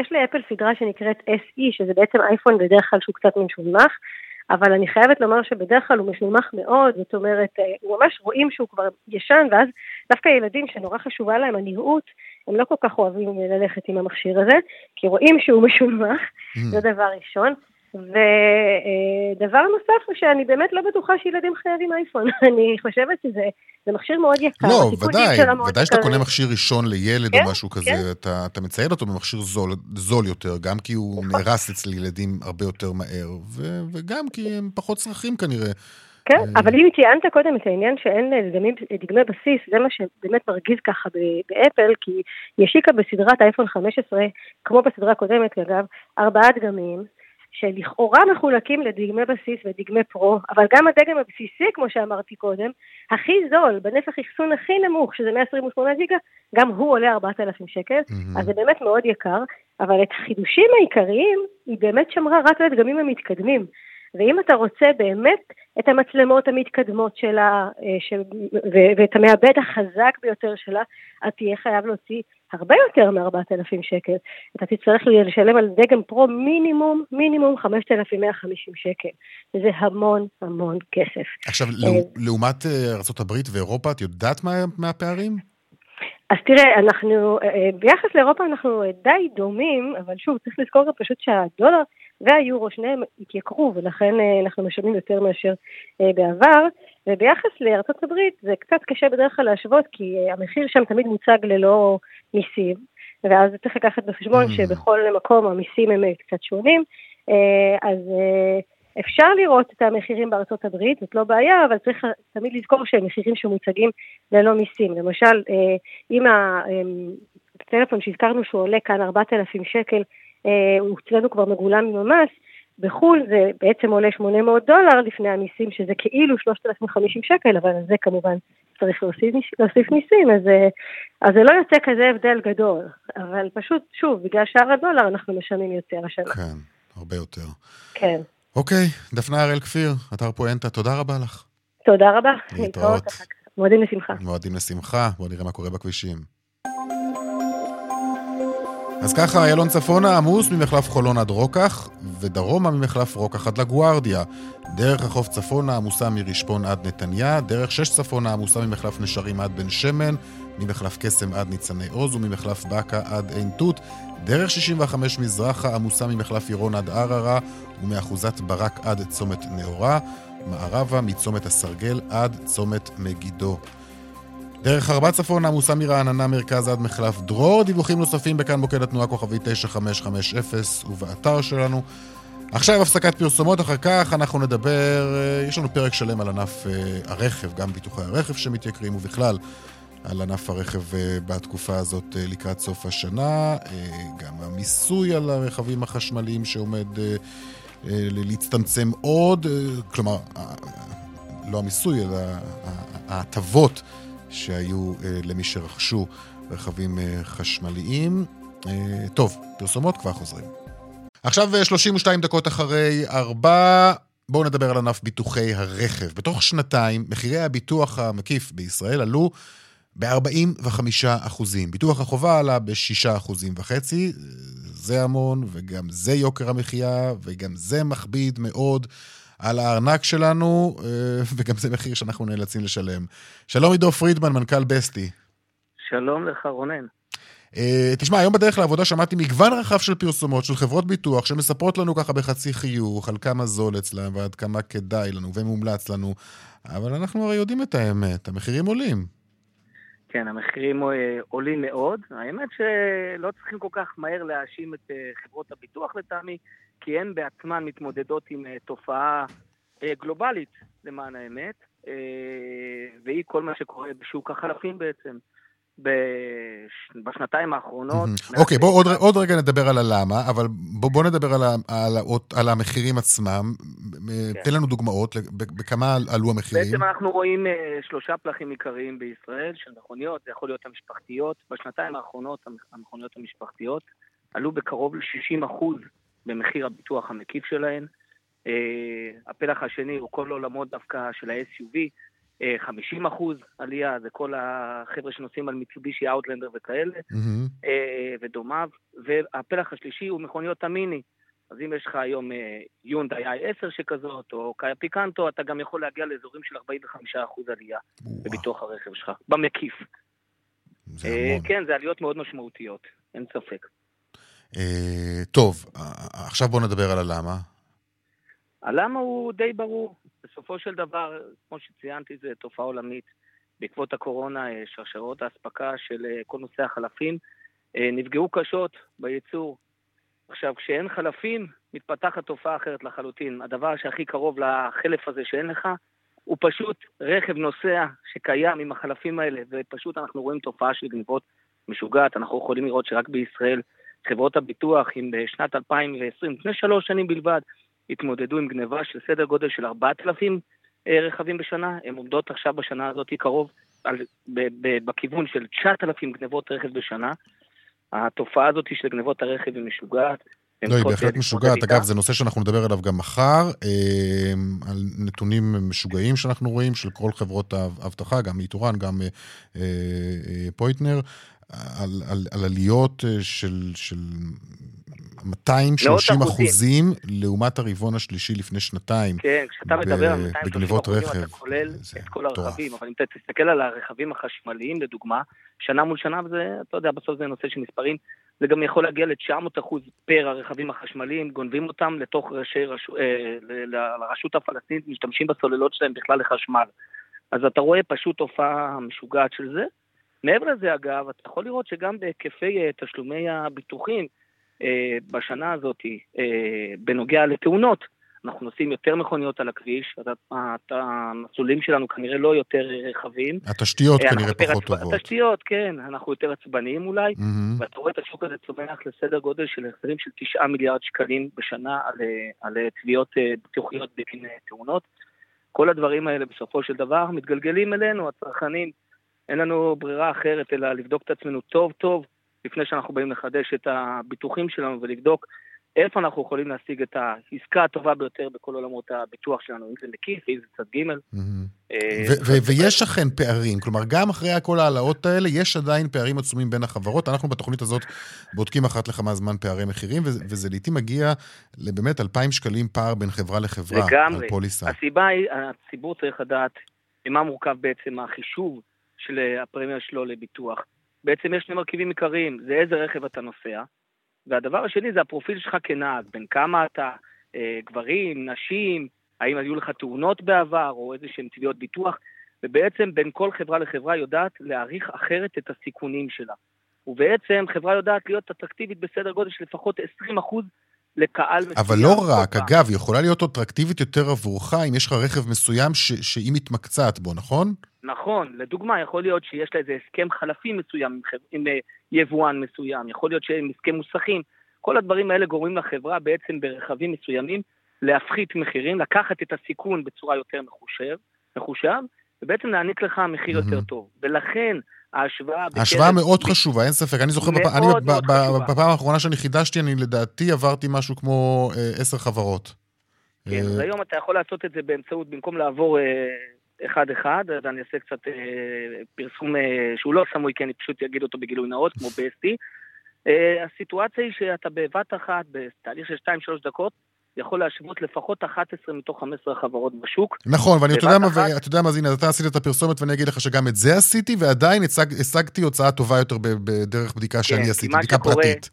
יש לאפל סדרה שנקראת SE, שזה בעצם אייפון בדרך כלל שהוא קצת משונמך, אבל אני חייבת לומר שבדרך כלל הוא משונמך מאוד, זאת אומרת, אה, הוא ממש רואים שהוא כבר ישן, ואז דווקא ילדים שנורא חשובה להם הנראות, הם לא כל כך אוהבים ללכת עם המכשיר הזה, כי רואים שהוא משונמך, Mm. זה דבר ראשון. ודבר נוסף הוא שאני באמת לא בטוחה שילדים חייבים אייפון, אני חושבת שזה זה מכשיר מאוד יקר. לא, ודאי, ודאי שאתה. קונה מכשיר ראשון לילד כן, או משהו כזה, כן. אתה, מצייד אותו במכשיר זול, זול יותר, גם כי הוא נכון. נהרס אצל ילדים הרבה יותר מהר, ו, וגם כי הם פחות צרכים כנראה. כן, אה, אבל אם ציינת קודם את העניין שאין דגמים, דגמי בסיס, זה מה שבאמת מרגיז ככה באפל, כי היא השיקה בסדרת אייפון 15, כמו בסדרה הקודמת אגב, ארבעה דגמים, שלכאורה מחולקים לדגמי בסיס ודגמי פרו, אבל גם הדגם הבסיסי, כמו שאמרתי קודם, הכי זול, בנפח אחסון הכי נמוך, שזה 128 ג'יגה, גם הוא עולה 4,000 שקל, מהמם. אז זה באמת מאוד יקר, אבל את החידושים העיקריים, היא באמת שמרה רק לדגמים המתקדמים. ואם אתה רוצה באמת את המצלמות המתקדמות שלה, אה, של, ו- ואת המעבד החזק ביותר שלה, אתה תהיה חייב להוציא הרבה יותר מ-4,000 שקל. אתה תצטרך לשלם על דגם פרו מינימום, מינימום 5,150 שקל. וזה המון המון כסף. עכשיו, אה, לעו- לעומת אה, ארה"ב ואירופה, את יודעת מה, מה הפערים? אז תראה, אנחנו, אה, ביחס לאירופה אנחנו די דומים, אבל שוב, צריך לזכור גם פשוט שהדולר והיורו שניהם התייקרו, ולכן אנחנו משלמים יותר מאשר בעבר. וביחס לארצות הברית זה קצת קשה בדרך כלל להשוות, כי אה, המחיר שם תמיד מוצג ללא מיסים, ואז צריך לקחת בחשבון Mm. שבכל מקום המיסים הם אה, קצת שונים. אה, אז אפשר לראות את המחירים בארצות הברית, זאת לא בעיה, אבל צריך תמיד לזכור שהם מחירים שמוצגים ללא מיסים. למשל, אם הטלפון שהזכרנו שהוא עולה כאן 4,000 שקל, הוא אצלנו כבר מגולם עם המס, בחו"ל זה בעצם עולה 800 דולר לפני המיסים, שזה כאילו 3,050 שקל, אבל על זה כמובן צריך להוסיף, להוסיף מיסים, אז, אה, אז זה לא יוצא כזה הבדל גדול. אבל פשוט, שוב, בגלל שער הדולר אנחנו משלמים יותר השנה. כן, הרבה יותר. כן. אוקיי, דפנה הראל כפיר, אתר פואנטה, תודה רבה לך. תודה רבה. להתראות. מועדים לשמחה. מועדים לשמחה, בואו נראה מה קורה בכבישים. אז ככה, איילון צפונה עמוס ממחלף חולון עד רוקח, ודרומה ממחלף רוקח עד לגוארדיה. דרך החוף צפונה עמוסה מרשפון עד נתניה, דרך שש צפונה עמוסה ממחלף נשרים עד בן שמן, ממחלף קסם עד ניצני עוז וממחלף באקה עד עין תות. דרך 65 מזרחה עמוסה ממחלף עירון עד ערערה ומאחוזת ברק עד צומת נאורה, מערבה מצומת הסרגל עד צומת מגידו. דרך ארבע צפון עמוסה מרעננה מרכז עד מחלף דרור, דיווחים נוספים בכאן מוקד התנועה כוכבי 9550 ובאתר שלנו. עכשיו הפסקת פרסומות, אחר כך אנחנו נדבר, אה, יש לנו פרק שלם על ענף אה, הרכב, גם ביטוחי הרכב שמתייקרים ובכלל על ענף הרכב אה, בתקופה הזאת לקראת סוף השנה, גם המיסוי על הרכבים החשמליים שעומד להצטמצם עוד, כלומר, לא המיסוי, אלא ההטבות שהיו אה, למי שרכשו רכבים אה, חשמליים. אה, טוב, פרסומות כבר חוזרים. עכשיו אה, 32 דקות אחרי ארבע, בואו נדבר על ענף ביטוחי הרכב. בתוך שנתיים, מחירי הביטוח המקיף בישראל עלו ב-45 אחוזים. ביטוח החובה עלה ב-6 אחוזים וחצי, זה המון, וגם זה יוקר המחיה, וגם זה מכביד מאוד על הארנק שלנו, אה, וגם זה מחיר שאנחנו נאלצים לשלם. שלום עידו פרידמן, מנכ"ל בסטי. שלום לך, רונן. Uh, תשמע, היום בדרך לעבודה שמעתי מגוון רחב של פרסומות של חברות ביטוח שמספרות לנו ככה בחצי חיוך על כמה זול אצלם ועד כמה כדאי לנו ומומלץ לנו, אבל אנחנו הרי יודעים את האמת, המחירים עולים. כן, המחירים אה, עולים מאוד. האמת שלא צריכים כל כך מהר להאשים את אה, חברות הביטוח לטעמי, כי הן בעצמן מתמודדות עם תופעה גלובלית, למען האמת, והיא כל מה שקורה בשוק החלפים בעצם. בשנתיים האחרונות. אוקיי, בואו עוד, רגע נדבר על הלמה, אבל בואו בוא נדבר על, על, על המחירים עצמם. כן. תן לנו דוגמאות, בכמה עלו המחירים. בעצם אנחנו רואים אה, שלושה פלחים עיקריים בישראל של מכוניות, זה יכול להיות המשפחתיות. בשנתיים האחרונות המכוניות המשפחתיות עלו בקרוב ל-60% במחיר הביטוח המקיף שלהן. אה, הפלח השני הוא כל עולמות דווקא של ה-SUV. 50 אה, אחוז עלייה, זה כל החבר'ה שנוסעים על מיצובישי אאוטלנדר וכאלה, mm-hmm. ודומיו. והפלח השלישי הוא מכוניות המיני. אז אם יש לך היום יונדאי i10 שכזאת, או קאיה פיקנטו, אתה גם יכול להגיע לאזורים של 45 אחוז עלייה וואו. בביטוח הרכב שלך, במקיף. זה אה, המון. כן, זה עליות מאוד משמעותיות, אין ספק. טוב, עכשיו בואו נדבר על הלמה. הלמה הוא די ברור. בסופו של דבר, כמו שציינתי, זו תופעה עולמית. בעקבות הקורונה, אה, שרשרות האספקה של אה, כל נושא החלפים אה, נפגעו קשות בייצור. עכשיו, כשאין חלפים, מתפתחת תופעה אחרת לחלוטין. הדבר שהכי קרוב לחלף הזה שאין לך, הוא פשוט רכב נוסע שקיים עם החלפים האלה, ופשוט אנחנו רואים תופעה של גניבות משוגעת. אנחנו יכולים לראות שרק בישראל חברות הביטוח, אם בשנת 2020, לפני שלוש שנים בלבד, התמודדו עם גניבה של סדר גודל של 4,000 אה, רכבים בשנה, הן עומדות עכשיו בשנה הזאת קרוב על, ב, ב, בכיוון של 9,000 גנבות רכב בשנה. התופעה הזאת של גנבות הרכב היא משוגעת. לא, היא בהחלט משוגעת. אגב, זה נושא שאנחנו נדבר עליו גם מחר, אה, על נתונים משוגעים שאנחנו רואים של כל חברות האבטחה, גם איתורן, גם אה, פויטנר, על, על, על עליות של, של 230 אחוזים לעומת הרבעון השלישי לפני שנתיים. כן, כשאתה מדבר על 230 אחוזים, אתה כולל את כל הרכבים, אבל אם אתה תסתכל על הרכבים החשמליים, לדוגמה, שנה מול שנה, וזה, אתה יודע, בסוף זה נושא של מספרים, זה גם יכול להגיע ל-900 אחוז פר הרכבים החשמליים, גונבים אותם לתוך ראשי, רש... אה, לרשות הפלסטינית, משתמשים בסוללות שלהם בכלל לחשמל. אז אתה רואה פשוט תופעה משוגעת של זה. מעבר לזה, אגב, אתה יכול לראות שגם בהיקפי אה, תשלומי הביטוחים, אה, בשנה הזאת אה, בנוגע לתאונות. אנחנו נוסעים יותר מכוניות על הכביש, המסלולים שלנו כנראה לא יותר רחבים. התשתיות אה, כנראה פחות טובות. התשתיות, כן, אנחנו יותר עצבניים אולי, mm-hmm. ואתה רואה את השוק הזה צומח לסדר גודל של החזרים של 9 מיליארד שקלים בשנה על, על תביעות בטיחותיות בגין תאונות. כל הדברים האלה בסופו של דבר מתגלגלים אלינו, הצרכנים. אין לנו ברירה אחרת אלא לבדוק את עצמנו טוב טוב לפני שאנחנו באים לחדש את הביטוחים שלנו ולבדוק איפה אנחנו יכולים להשיג את העסקה הטובה ביותר בכל עולמות הביטוח שלנו, אם זה מקיף, אם זה צד ג'. אה, ויש אכן פערים, כלומר, גם אחרי כל ההעלאות האלה, יש עדיין פערים עצומים בין החברות. אנחנו בתוכנית הזאת בודקים אחת לכמה זמן פערי מחירים, וזה לעיתים מגיע לבאמת 2,000 שקלים פער בין חברה לחברה על פוליסה. לגמרי. הסיבה היא, הציבור צריך לדעת ממה מורכב בעצם החישוב של הפרמיה שלו לביטוח. בעצם יש שני מרכיבים עיקריים, זה איזה רכב אתה נוסע, והדבר השני זה הפרופיל שלך כנהג, בין כמה אתה, אה, גברים, נשים, האם היו לך תאונות בעבר, או איזה שהן תביעות ביטוח, ובעצם בין כל חברה לחברה יודעת להעריך אחרת את הסיכונים שלה. ובעצם חברה יודעת להיות אטרקטיבית בסדר גודל של לפחות 20% לקהל מסוים. אבל לא רק, אגב, היא יכולה להיות אטרקטיבית יותר עבורך אם יש לך רכב מסוים ש- שהיא מתמקצעת בו, נכון? נכון, לדוגמה, יכול להיות שיש לה איזה הסכם חלפי מסוים עם, אה, יבואן מסוים, יכול להיות שהם הסכם מוסכים. כל הדברים האלה גורמים לחברה בעצם ברכבים מסוימים להפחית מחירים, לקחת את הסיכון בצורה יותר מחושב, מחושב ובעצם להעניק לך מחיר mm-hmm. יותר טוב. ולכן ההשוואה... ההשוואה מאוד חשובה, אין ספק. אני זוכר, בפ... אני, בפעם האחרונה שאני חידשתי, אני לדעתי עברתי משהו כמו אה, עשר חברות. כן, אז היום אתה יכול לעשות את זה באמצעות, במקום לעבור אחד-אחד, אז אני אעשה קצת פרסום שהוא לא סמוי, כי אני פשוט אגיד אותו בגילוי נאות, כמו בסטי. הסיטואציה היא שאתה בבת אחת, בתהליך של 2-3 דקות, יכול להשוות לפחות 11 מתוך 15 חברות בשוק. נכון, ואני, אתה יודע, מה, אתה יודע מה, אז הנה, אתה עשית את הפרסומת ואני אגיד לך שגם את זה עשיתי, ועדיין השג, השגתי הוצאה טובה יותר בדרך בדיקה שאני כן, עשיתי, בדיקה שקורה, פרטית.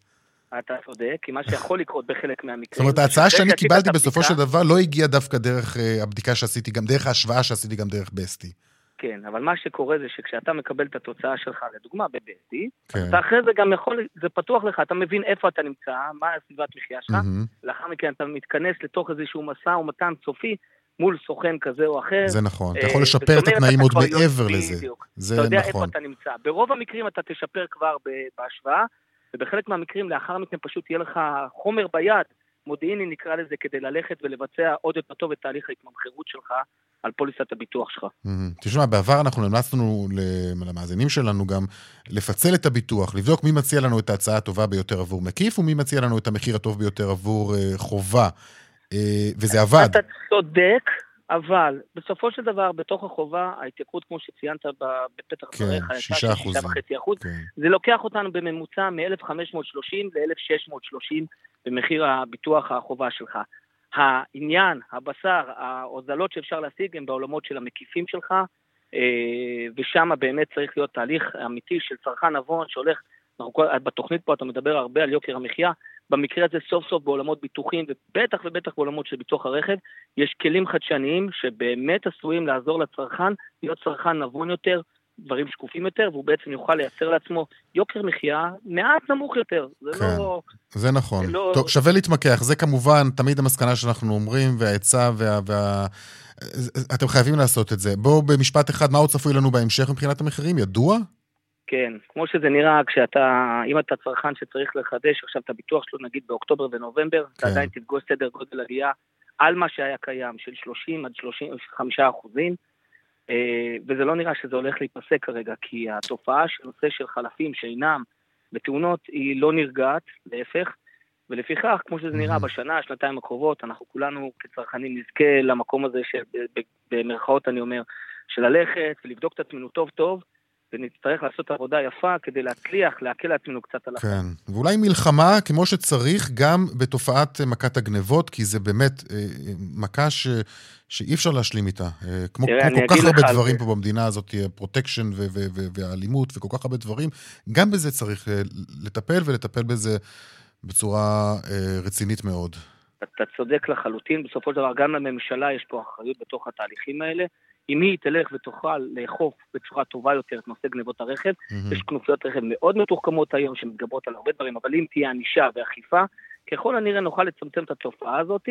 אתה צודק, כי מה שיכול לקרות בחלק מהמקרים... זאת אומרת, ההצעה שאני קיבלתי בסופו של דבר לא הגיעה דווקא דרך uh, הבדיקה שעשיתי, גם דרך ההשוואה שעשיתי גם דרך בסטי. כן, אבל מה שקורה זה שכשאתה מקבל את התוצאה שלך, לדוגמה בבסטי, כן. אתה אחרי זה גם יכול, זה פתוח לך, אתה מבין איפה אתה נמצא, מה הסביבת מחיה שלך, mm-hmm. לאחר מכן אתה מתכנס לתוך איזשהו משא ומתן סופי מול סוכן כזה או אחר. זה נכון, אתה יכול אה, לשפר את התנאים עוד מעבר לזה. בדיוק. זה נכון. אתה יודע נכון. איפה אתה נמצא. ברוב המקרים אתה תשפר כבר בהשוואה, ובחלק מהמקרים לאחר מכן פשוט יהיה לך חומר ביד, מודיעיני נקרא לזה, כדי ללכת ולבצע עוד יותר טוב את תהליך ההתממחרות שלך על פוליסת הביטוח שלך. תשמע, בעבר אנחנו המלצנו למאזינים שלנו גם לפצל את הביטוח, לבדוק מי מציע לנו את ההצעה הטובה ביותר עבור מקיף, ומי מציע לנו את המחיר הטוב ביותר עבור uh, חובה. Uh, וזה עבד. אתה צודק, אבל בסופו של דבר, בתוך החובה, ההתייקרות, כמו שציינת בפתח כן, דבריך, הייתה של 6.5 אחוז. כן. זה לוקח אותנו בממוצע מ-1,530 ל-1,630 במחיר הביטוח החובה שלך. העניין, הבשר, ההוזלות שאפשר להשיג הם בעולמות של המקיפים שלך, אה, ושם באמת צריך להיות תהליך אמיתי של צרכן נבון שהולך, אנחנו, בתוכנית פה אתה מדבר הרבה על יוקר המחיה, במקרה הזה סוף סוף בעולמות ביטוחים, ובטח ובטח בעולמות של ביטוח הרכב, יש כלים חדשניים שבאמת עשויים לעזור לצרכן להיות צרכן נבון יותר, דברים שקופים יותר, והוא בעצם יוכל לייצר לעצמו יוקר מחיה מעט נמוך יותר. זה כן, לא... זה נכון. זה לא... טוב, שווה להתמקח. זה כמובן תמיד המסקנה שאנחנו אומרים, והעצה וה... וה... אתם חייבים לעשות את זה. בואו במשפט אחד, מה עוד צפוי לנו בהמשך מבחינת המחירים? ידוע? כן, כמו שזה נראה, כשאתה, אם אתה צרכן שצריך לחדש עכשיו את הביטוח שלו, נגיד באוקטובר ונובמבר, כן. אתה עדיין תפגוש סדר גודל עלייה על מה שהיה קיים, של 30 עד 35 אחוזים. אה, וזה לא נראה שזה הולך להיפסק כרגע, כי התופעה של נושא של חלפים שאינם בתאונות היא לא נרגעת, להפך, ולפיכך, כמו שזה נראה בשנה, שנתיים הקרובות, אנחנו כולנו כצרכנים נזכה למקום הזה, שבמרכאות אני אומר, של ללכת ולבדוק את עצמנו טוב טוב, ונצטרך לעשות עבודה יפה כדי להצליח, להקל לעצמנו קצת על החיים. כן, ואולי מלחמה כמו שצריך גם בתופעת מכת הגנבות, כי זה באמת אה, מכה ש, שאי אפשר להשלים איתה. אה, כמו, תראה, כמו כל כך הרבה דברים פה במדינה הזאת, פרוטקשן והאלימות וכל כך הרבה דברים, גם בזה צריך אה, לטפל ולטפל בזה בצורה רצינית מאוד. אתה צודק לחלוטין, בסופו של דבר גם לממשלה יש פה אחריות בתוך התהליכים האלה. אם היא תלך ותוכל לאכוף בצורה טובה יותר את נושא גנבות הרכב, mm-hmm. יש כנופיות רכב מאוד מתוחכמות היום שמתגברות על הרבה דברים, אבל אם תהיה ענישה ואכיפה, ככל הנראה נוכל לצמצם את התופעה הזאת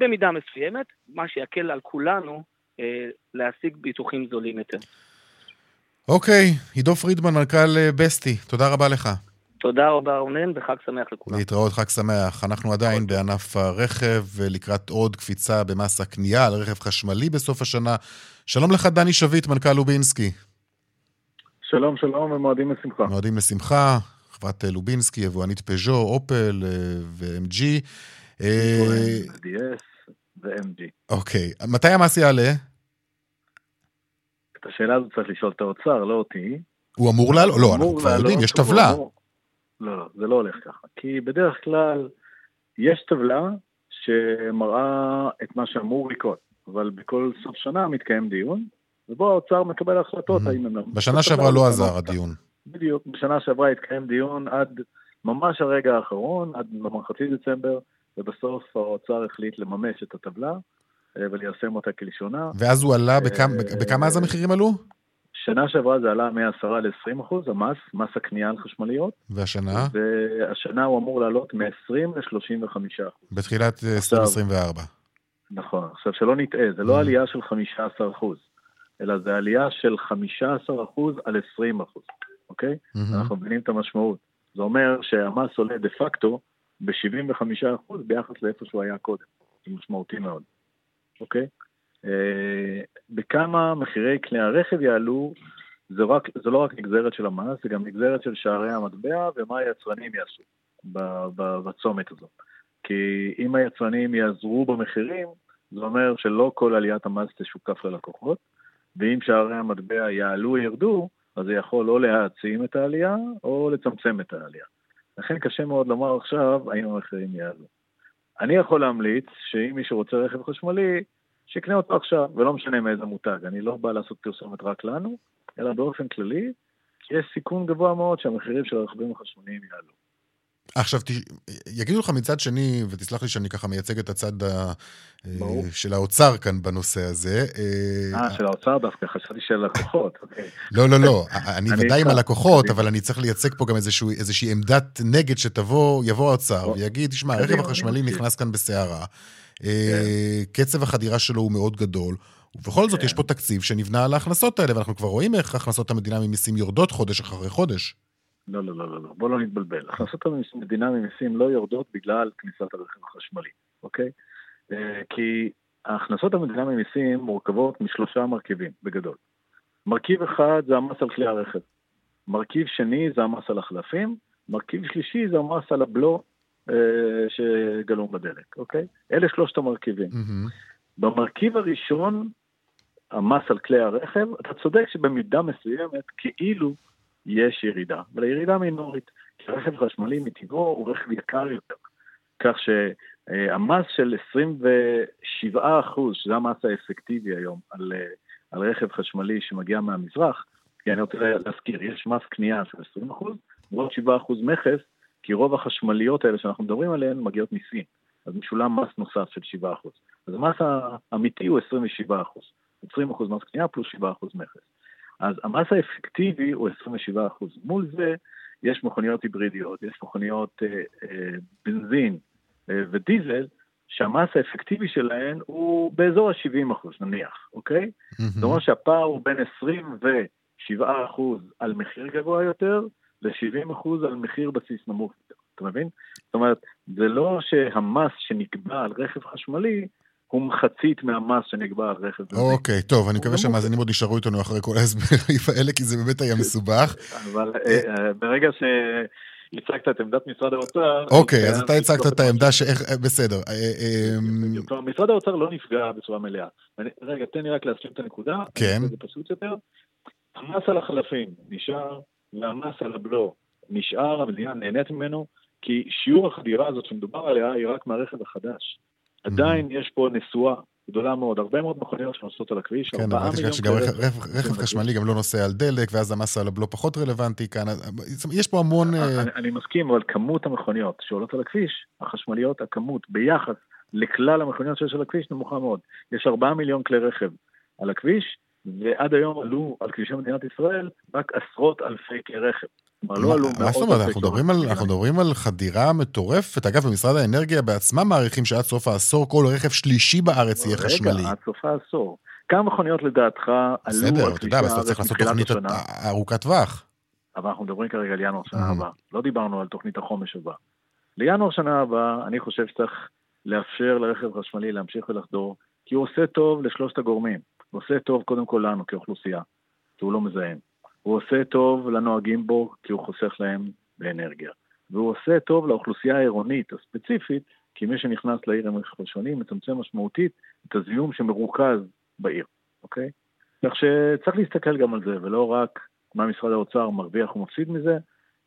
במידה מסוימת, מה שיקל על כולנו אה, להשיג ביטוחים זולים יותר. אוקיי, עידו פרידמן, מנכ"ל אה, בסטי, תודה רבה לך. תודה רבה רונן, וחג שמח לכולם. להתראות, חג שמח. אנחנו עדיין בענף הרכב, לקראת עוד קפיצה במס הקנייה על רכב חשמלי בסוף השנה. שלום לך, דני שביט, מנכ"ל לובינסקי. שלום, שלום, ומועדים לשמחה. מועדים לשמחה. חברת לובינסקי, יבואנית פז'ו, אופל אה, ו-MG. DS ו-MG. אוקיי. מתי המס יעלה? את השאלה הזאת צריך לשאול את האוצר, לא אותי. הוא אמור לעלות? לא, אנחנו כבר יודעים, יש טבלה. לא, לא, זה לא הולך ככה. כי בדרך כלל יש טבלה שמראה את מה שאמור לקרות, אבל בכל סוף שנה מתקיים דיון, ובו האוצר מקבל החלטות האם הם... בשנה שעברה לא עזר הדיון. בדיוק, בשנה שעברה התקיים דיון עד ממש הרגע האחרון, עד מחצי דצמבר, ובסוף האוצר החליט לממש את הטבלה אה, וליישם אותה כלשונה. ואז הוא עלה, בכמה אז המחירים עלו? שנה שעברה זה עלה מ-10 ל-20 אחוז, המס, מס הקנייה על חשמליות. והשנה? והשנה הוא אמור לעלות מ-20 ל-35 אחוז. בתחילת 2024. נכון. עכשיו, שלא נטעה, זה לא mm. עלייה של 15 אחוז, אלא זה עלייה של 15 אחוז על 20 אחוז, אוקיי? Mm-hmm. אנחנו מבינים את המשמעות. זה אומר שהמס עולה דה פקטו ב-75 אחוז ביחס לאיפה שהוא היה קודם. זה משמעותי מאוד, אוקיי? אה, בכמה מחירי כלי הרכב יעלו, זה, רק, זה לא רק נגזרת של המס, זה גם נגזרת של שערי המטבע ומה היצרנים יעשו בצומת הזאת. כי אם היצרנים יעזרו במחירים, זה אומר שלא כל עליית המס תשוקף ללקוחות, ואם שערי המטבע יעלו או ירדו, אז זה יכול או להעצים את העלייה או לצמצם את העלייה. לכן קשה מאוד לומר עכשיו האם המחירים יעלו. אני יכול להמליץ שאם מישהו רוצה רכב חשמלי, שיקנה אותו עכשיו, ולא משנה מאיזה מותג. אני לא בא לעשות פרסומת רק לנו, אלא באופן כללי, כי יש סיכון גבוה מאוד שהמחירים של הרכבים החשמליים יעלו. עכשיו, יגידו לך מצד שני, ותסלח לי שאני ככה מייצג את הצד ה... ברור. של האוצר כאן בנושא הזה. אה, אה של האוצר דווקא, חשבתי של הלקוחות, אוקיי. לא, לא, לא, אני ודאי עם הלקוחות, אבל אני צריך לייצג פה גם איזושהי עמדת נגד שתבוא, יבוא האוצר ויגיד, תשמע, הרכב החשמלי נכנס כאן בסערה. אה. קצב החדירה שלו הוא מאוד גדול. ובכל זאת, יש כן. פה תקציב שנבנה על ההכנסות האלה, ואנחנו כבר רואים איך הכנסות המדינה ממיסים יורדות חודש אחרי חודש. לא, לא, לא, לא, לא, בוא לא נתבלבל. הכנסות המדינה ממיסים לא יורדות בגלל כניסת הרכב החשמלי, אוקיי? אה, כי הכנסות המדינה ממיסים מורכבות משלושה מרכיבים, בגדול. מרכיב אחד זה המס על כלי הרכב. מרכיב שני זה המס על החלפים. מרכיב שלישי זה המס על הבלו שגלום בדלק, אוקיי? אלה שלושת המרכיבים. Mm-hmm. במרכיב הראשון, המס על כלי הרכב, אתה צודק שבמידה מסוימת, כאילו יש ירידה, אבל הירידה מינורית. כי רכב חשמלי מטבעו הוא רכב יקר יותר. כך שהמס של 27 אחוז, שזה המס האפקטיבי היום על, על רכב חשמלי שמגיע מהמזרח, כי אני רוצה להזכיר, יש מס קנייה של 20 אחוז, ועוד 7 אחוז מכס, כי רוב החשמליות האלה שאנחנו מדברים עליהן מגיעות מסין. אז משולם מס נוסף של 7 אחוז. אז המס האמיתי הוא 27 אחוז. 20 אחוז מס קנייה פלוס 7 אחוז מכס. אז המס האפקטיבי הוא 27 אחוז. מול זה יש מכוניות היברידיות, יש מכוניות אה, אה, בנזין אה, ודיזל, שהמס האפקטיבי שלהן הוא באזור ה-70 אחוז נניח, אוקיי? זאת אומרת שהפער הוא בין 27 אחוז על מחיר גבוה יותר ל-70 אחוז על מחיר בסיס נמוך יותר, אתה מבין? זאת אומרת, זה לא שהמס שנקבע על רכב חשמלי הוא מחצית מהמס שנקבע על רכב. אוקיי, טוב, אני מקווה שהמאזינים עוד נשארו איתנו אחרי כל ההסברים האלה, כי זה באמת היה מסובך. אבל אה, אה, ברגע ש... הצגת את עמדת משרד האוצר. אוקיי, אז אתה הצגת את העמדה שאיך, אה, בסדר. משרד האוצר לא נפגע בצורה מלאה. רגע, תן לי רק להשלים את הנקודה. כן. זה פשוט יותר. המס על החלפים נשאר, והמס על הבלו. נשאר, המדינה נהנית ממנו, כי שיעור החדירה הזאת שמדובר עליה היא רק מהרכב החדש. עדיין יש פה נשואה גדולה מאוד, הרבה מאוד מכוניות שנוסעות על הכביש, כן, אבל תשכח שגם רכב חשמלי גם לא נוסע על דלק, ואז המס על הבלו פחות רלוונטי כאן, יש פה המון... אה, אני מסכים, אבל כמות המכוניות שעולות על הכביש, החשמליות, הכמות ביחס לכלל המכוניות שיש על הכביש נמוכה מאוד. יש 4 מיליון כלי רכב על הכביש, ועד היום עלו על כבישי מדינת ישראל רק עשרות אלפי כלי רכב. לא מה זאת אומרת? אנחנו מדברים על חדירה מטורפת. אגב, במשרד האנרגיה בעצמם מעריכים שעד סוף העשור כל רכב שלישי בארץ יהיה חשמלי. רגע, עד סוף העשור. כמה מכוניות לדעתך עלו על כבישה בסדר, אתה יודע, בסוף צריך לעשות תוכנית ארוכת טווח. אבל אנחנו מדברים כרגע על ינואר שנה הבאה. לא דיברנו על תוכנית החומש הבאה. לינואר שנה הבאה, אני חושב שצריך לאפשר לרכב חשמלי להמשיך ולחדור, כי הוא עושה טוב לשלושת הגורמים. הוא עושה טוב קודם כל לנו כאוכלוסייה, כי הוא לא מזהם. הוא עושה טוב לנוהגים בו כי הוא חוסך להם באנרגיה. והוא עושה טוב לאוכלוסייה העירונית הספציפית, כי מי שנכנס לעיר עם רכב ראשוני מצמצם משמעותית את הזיהום שמרוכז בעיר, אוקיי? כך שצריך להסתכל גם על זה, ולא רק מה משרד האוצר מרוויח ומפסיד מזה,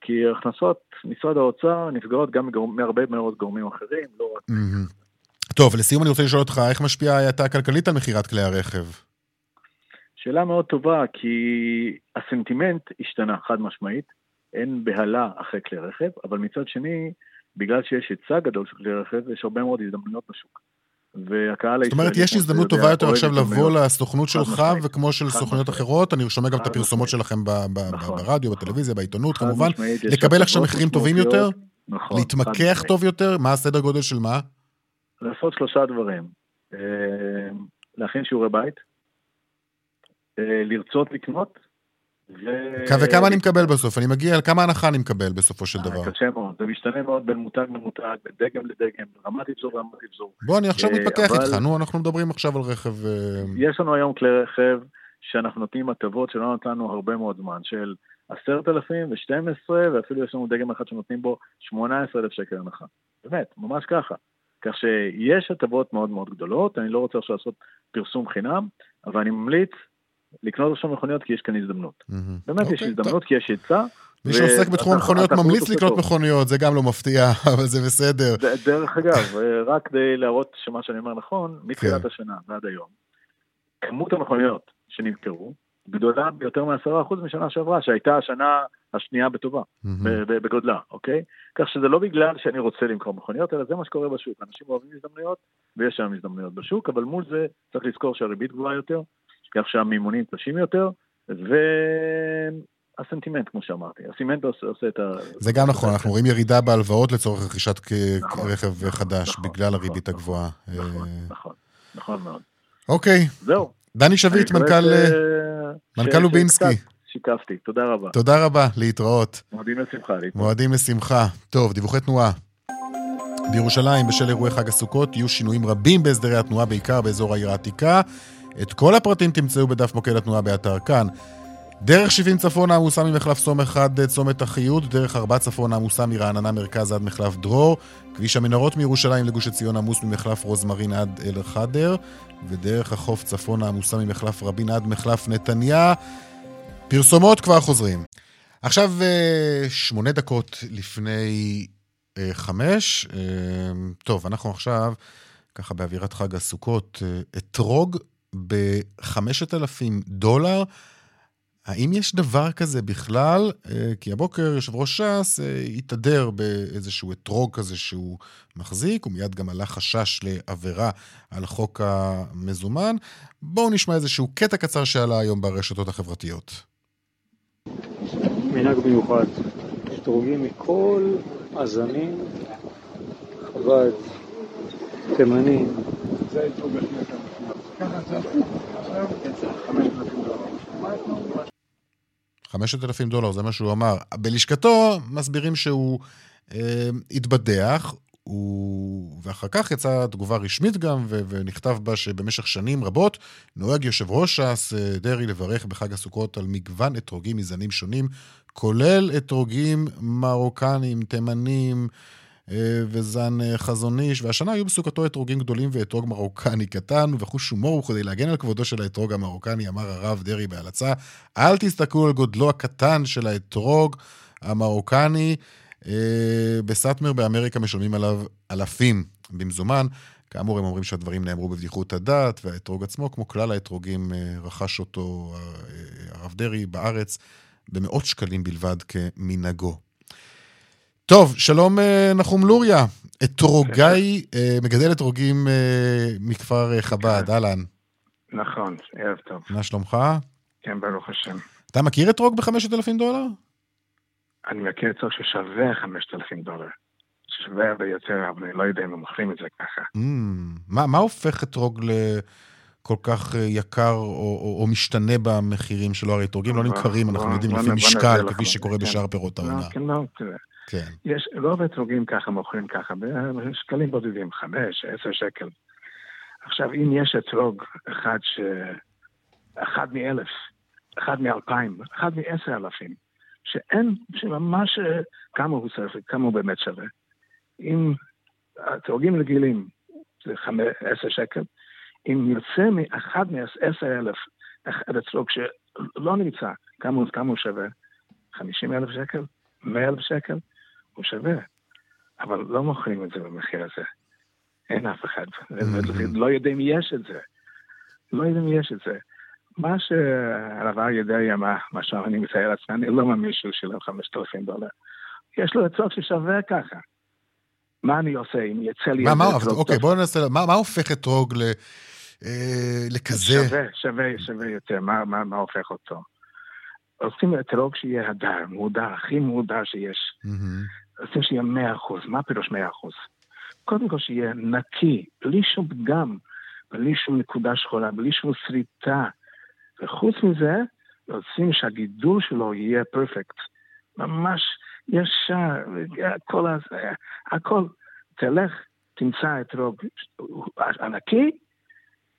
כי הכנסות משרד האוצר נפגעות גם מהרבה מאוד גורמים אחרים, לא רק... טוב, לסיום אני רוצה לשאול אותך, איך משפיעה ההאטה הכלכלית על מכירת כלי הרכב? שאלה מאוד טובה, כי הסנטימנט השתנה חד משמעית, אין בהלה אחרי כלי רכב, אבל מצד שני, בגלל שיש היצע גדול של כלי רכב, יש הרבה מאוד הזדמנויות בשוק. והקהל זאת אומרת, יש הזדמנות טובה יותר עכשיו לבוא לסוכנות שלך, וכמו של סוכנויות אחרות, אני שומע גם את הפרסומות שלכם נכון. ברדיו, בטלוויזיה, בעיתונות כמובן, לקבל עכשיו מחירים טובים יותר? נכון. להתמקח טוב יותר? מה הסדר גודל של מה? לעשות שלושה דברים. אה, להכין שיעורי בית, לרצות לקנות. ו... וכמה אני מקבל בסוף? אני מגיע, כמה הנחה אני מקבל בסופו של אה, דבר? קשה מאוד, זה משתנה מאוד בין מותג למותג, בין דגם לדגם, רמת אבזור לרמת אבזור. בוא, אני עכשיו אה, מתפתח איתך, נו, אנחנו מדברים עכשיו על רכב... יש לנו היום כלי רכב שאנחנו נותנים הטבות שלא נתנו הרבה מאוד זמן, של עשרת אלפים ושתים עשרה, ואפילו יש לנו דגם אחד שנותנים בו שמונה עשרה אלף שקל הנחה. באמת, ממש ככה. כך שיש הטבות מאוד מאוד גדולות, אני לא רוצה עכשיו לעשות פרסום חינם, אבל אני ממליץ לקנות עכשיו מכוניות כי יש כאן הזדמנות. באמת יש אוקיי, הזדמנות כי יש היצע. מי שעוסק בתחום המכוניות ממליץ לקנות מכוניות, זה גם לא מפתיע, אבל זה בסדר. דרך אגב, רק כדי להראות שמה שאני אומר נכון, מתחילת השנה ועד היום, כמות המכוניות שנמכרו גדולה ביותר מ-10% משנה שעברה, שהייתה השנה השנייה בטובה, בגודלה, אוקיי? כך שזה לא בגלל שאני רוצה למכור מכוניות, אלא זה מה שקורה בשוק. אנשים אוהבים הזדמנויות, ויש שם הזדמנויות בשוק, אבל מול זה צריך לזכור שהריבית גבוהה יותר, כך שהמימונים קשים יותר, והסנטימנט, כמו שאמרתי, הסימנט עושה את ה... זה גם נכון, אנחנו רואים ירידה בהלוואות לצורך רכישת נכון, רכב נכון, חדש, נכון, בגלל הריבית הגבוהה. נכון, נכון, נכון מאוד. אוקיי. זהו. דני שביט, מנכ"ל... מנכ"ל לובינסקי. שיקפתי, תודה רבה. תודה רבה, להתראות. מועדים לשמחה, להתראות. מועדים לשמחה. טוב, דיווחי תנועה. בירושלים, בשל אירועי חג הסוכות, יהיו שינויים רבים בהסדרי התנועה, בעיקר באזור העיר העתיקה. את כל הפרטים תמצאו בדף מוקד התנועה באתר כאן. דרך 70 צפונה עמוסה ממחלף סום 1 צומת החיות, דרך 4 צפונה עמוסה מרעננה מרכז עד מחלף דרור, כביש המנהרות מירושלים לגוש עציון עמוס ממחלף רוזמרין עד אל-חדר, ודרך החוף צפונה עמוסה ממחלף רבין עד מחלף נתניה. פרסומות כבר חוזרים. עכשיו אה, שמונה דקות לפני אה, חמש. אה, טוב, אנחנו עכשיו, ככה באווירת חג הסוכות, אתרוג בחמשת אלפים דולר. האם יש דבר כזה בכלל? כי הבוקר יושב ראש ש"ס התהדר באיזשהו אתרוג כזה שהוא מחזיק, ומיד גם עלה חשש לעבירה על חוק המזומן. בואו נשמע איזשהו קטע קצר שעלה היום ברשתות החברתיות. מנהג מיוחד, שדרוגים מכל הזנים, חב"ד, תימנים. זה האתרוג הכי יקר. ככה זה חמשת אלפים דולר, זה מה שהוא אמר. בלשכתו מסבירים שהוא אה, התבדח, הוא... ואחר כך יצאה תגובה רשמית גם, ו... ונכתב בה שבמשך שנים רבות נוהג יושב ראש ש"ס אה, דרעי לברך בחג הסוכות על מגוון אתרוגים מזנים שונים, כולל אתרוגים מרוקנים, תימנים וזן אה, חזון איש, והשנה היו בסוכתו אתרוגים גדולים ואתרוג מרוקני קטן, ובחוש הומור וכדי להגן על כבודו של האתרוג המרוקני, אמר הרב דרעי בהלצה, אל תסתכלו על גודלו הקטן של האתרוג המרוקני. אה, בסאטמר באמריקה משלמים עליו אלפים במזומן. כאמור, הם אומרים שהדברים נאמרו בבדיחות הדעת, והאתרוג עצמו, כמו כלל האתרוגים, אה, רכש אותו אה, הרב דרעי בארץ במאות שקלים בלבד כמנהגו. טוב, שלום נחום לוריה, אתרוגאי, מגדל אתרוגים מכפר חב"ד, אהלן. נכון, ערב טוב. מה שלומך? כן, ברוך השם. אתה מכיר אתרוג בחמשת אלפים דולר? אני מכיר צורך ששווה 5,000 דולר. שווה הרבה יותר, אבל אני לא יודע אם הם מוכרים את זה ככה. Mm, מה, הופך אתרוג לכל כך אה, יקר או, או, או משתנה במחירים שלו? הרי אתרוגים לא נמכרים, אנחנו יודעים, לפי משקל, כפי שקורה כן. בשאר פירות לא, העונה. כן, לא, תראה. כן. יש, רוב אתרוגים ככה מוכרים ככה, בשקלים בודדים, חמש, עשר שקל. עכשיו, אם יש אתרוג אחד ש... אחד מאלף, אחד מאלפיים, אחד מעשר אלפים, שאין, שממש כמה הוא צריך, כמה הוא באמת שווה. אם התרוגים רגילים זה חמש, עשר שקל, אם יוצא מאחד מעשר אלף, אתרוג שלא נמצא, כמה, כמה הוא שווה? חמישים אלף שקל? מאה אלף שקל? הוא שווה. אבל לא מוכרים את זה במחיר הזה. אין אף אחד. Mm-hmm. לא יודעים מי יש את זה. לא יודעים מי יש את זה. מה שהרב אריה דרעי אמר, מה שאני מתאר לעצמי, אני לא מאמין שהוא שילם 5,000 דולר. יש לו עצות ששווה ככה. מה אני עושה אם יצא לי... מה, מה, אוקיי, בואו ננסה, מה, מה הופך אתרוג ל, אה, לכזה? שווה, שווה, שווה יותר, מה, מה, מה הופך אותו? עושים אתרוג שיהיה הדר, מודר, הכי מודר שיש. Mm-hmm. רוצים שיהיה 100 אחוז, מה פירוש 100 אחוז? קודם כל שיהיה נקי, בלי שום פגם, בלי שום נקודה שחורה, בלי שום שריטה. וחוץ מזה, רוצים שהגידול שלו יהיה פרפקט. ממש ישר, הכל הכל. תלך, תמצא אתרוג ענקי,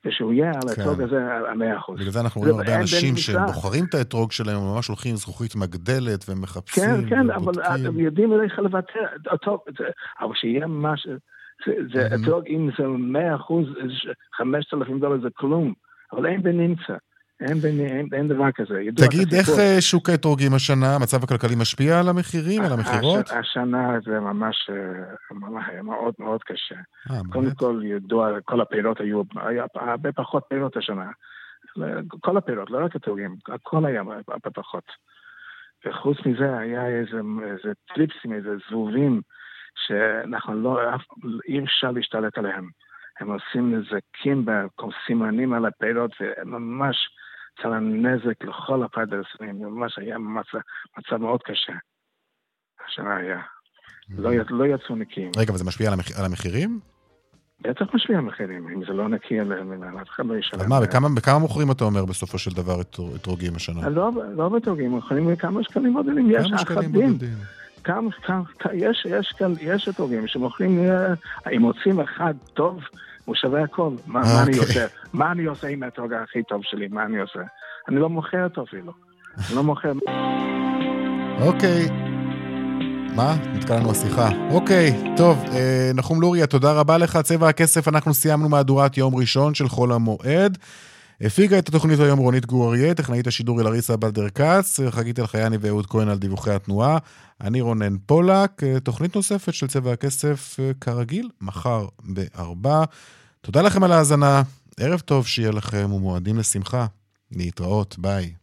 ושהוא יהיה על האתרוג כן. הזה המאה אחוז. בגלל זה אנחנו רואים הרבה אנשים שבוחרים את האתרוג שלהם, הם ממש הולכים עם זכוכית מגדלת ומחפשים כן, כן, אבל הם יודעים איך לבטא אותו, אבל שיהיה ממש זה, mm-hmm. אם זה 100 אחוז, 5,000 דולר זה כלום, אבל אין בנמצא. אין, אין, אין דבר כזה. תגיד, איך אה, שוק האתרוגים השנה, המצב הכלכלי משפיע על המחירים, על המכירות? השנה זה ממש מאוד מאוד קשה. 아, קודם כל, ידוע, כל הפירות היו, היה הרבה פחות פירות השנה. כל הפירות, לא רק אתרוגים, הכל היה הרבה פחות. וחוץ מזה היה איזה, איזה טריפסים, איזה זבובים, שאנחנו לא, אי אפשר להשתלט עליהם. הם עושים נזקים סימנים על הפירות, וממש יצא נזק לכל הפרדסים, ממש היה מצב, מצב מאוד קשה. השנה היה. לא, לא יצאו נקיים. רגע, וזה משפיע על, המח... על המחירים? בטח משפיע על המחירים, אם זה לא נקי, אף אחד לא ישלם. אבל מה, בכמה, בכמה מוכרים אתה אומר בסופו של דבר אתרוגים השנה? לא, לא באתרוגים, מוכרים בכמה שקלים בודדים, יש אחדים. כמה, כמה, יש, יש, יש אתרוגים שמוכרים, אה, אם מוצאים אחד טוב, הוא שווה הכל. מה, okay. מה אני אוקיי. עושה? מה אני עושה עם האתרוג הכי טוב שלי? מה אני עושה? אני לא מוכר אותו אפילו. אני לא מוכר... אוקיי. מה? נתקע לנו השיחה. אוקיי, טוב, אה, נחום לוריה, תודה רבה לך. צבע הכסף, אנחנו סיימנו מהדורת יום ראשון של חול המועד. הפיגה את התוכנית היום רונית גור אריה, טכנאית השידור אלריסה בלדר כץ, חגית אלחייני ואהוד כהן על דיווחי התנועה. אני רונן פולק, אה, תוכנית נוספת של צבע הכסף, אה, כרגיל, מחר בארבע. תודה לכם על ההאזנה, ערב טוב שיהיה לכם ומועדים לשמחה. להתראות, ביי.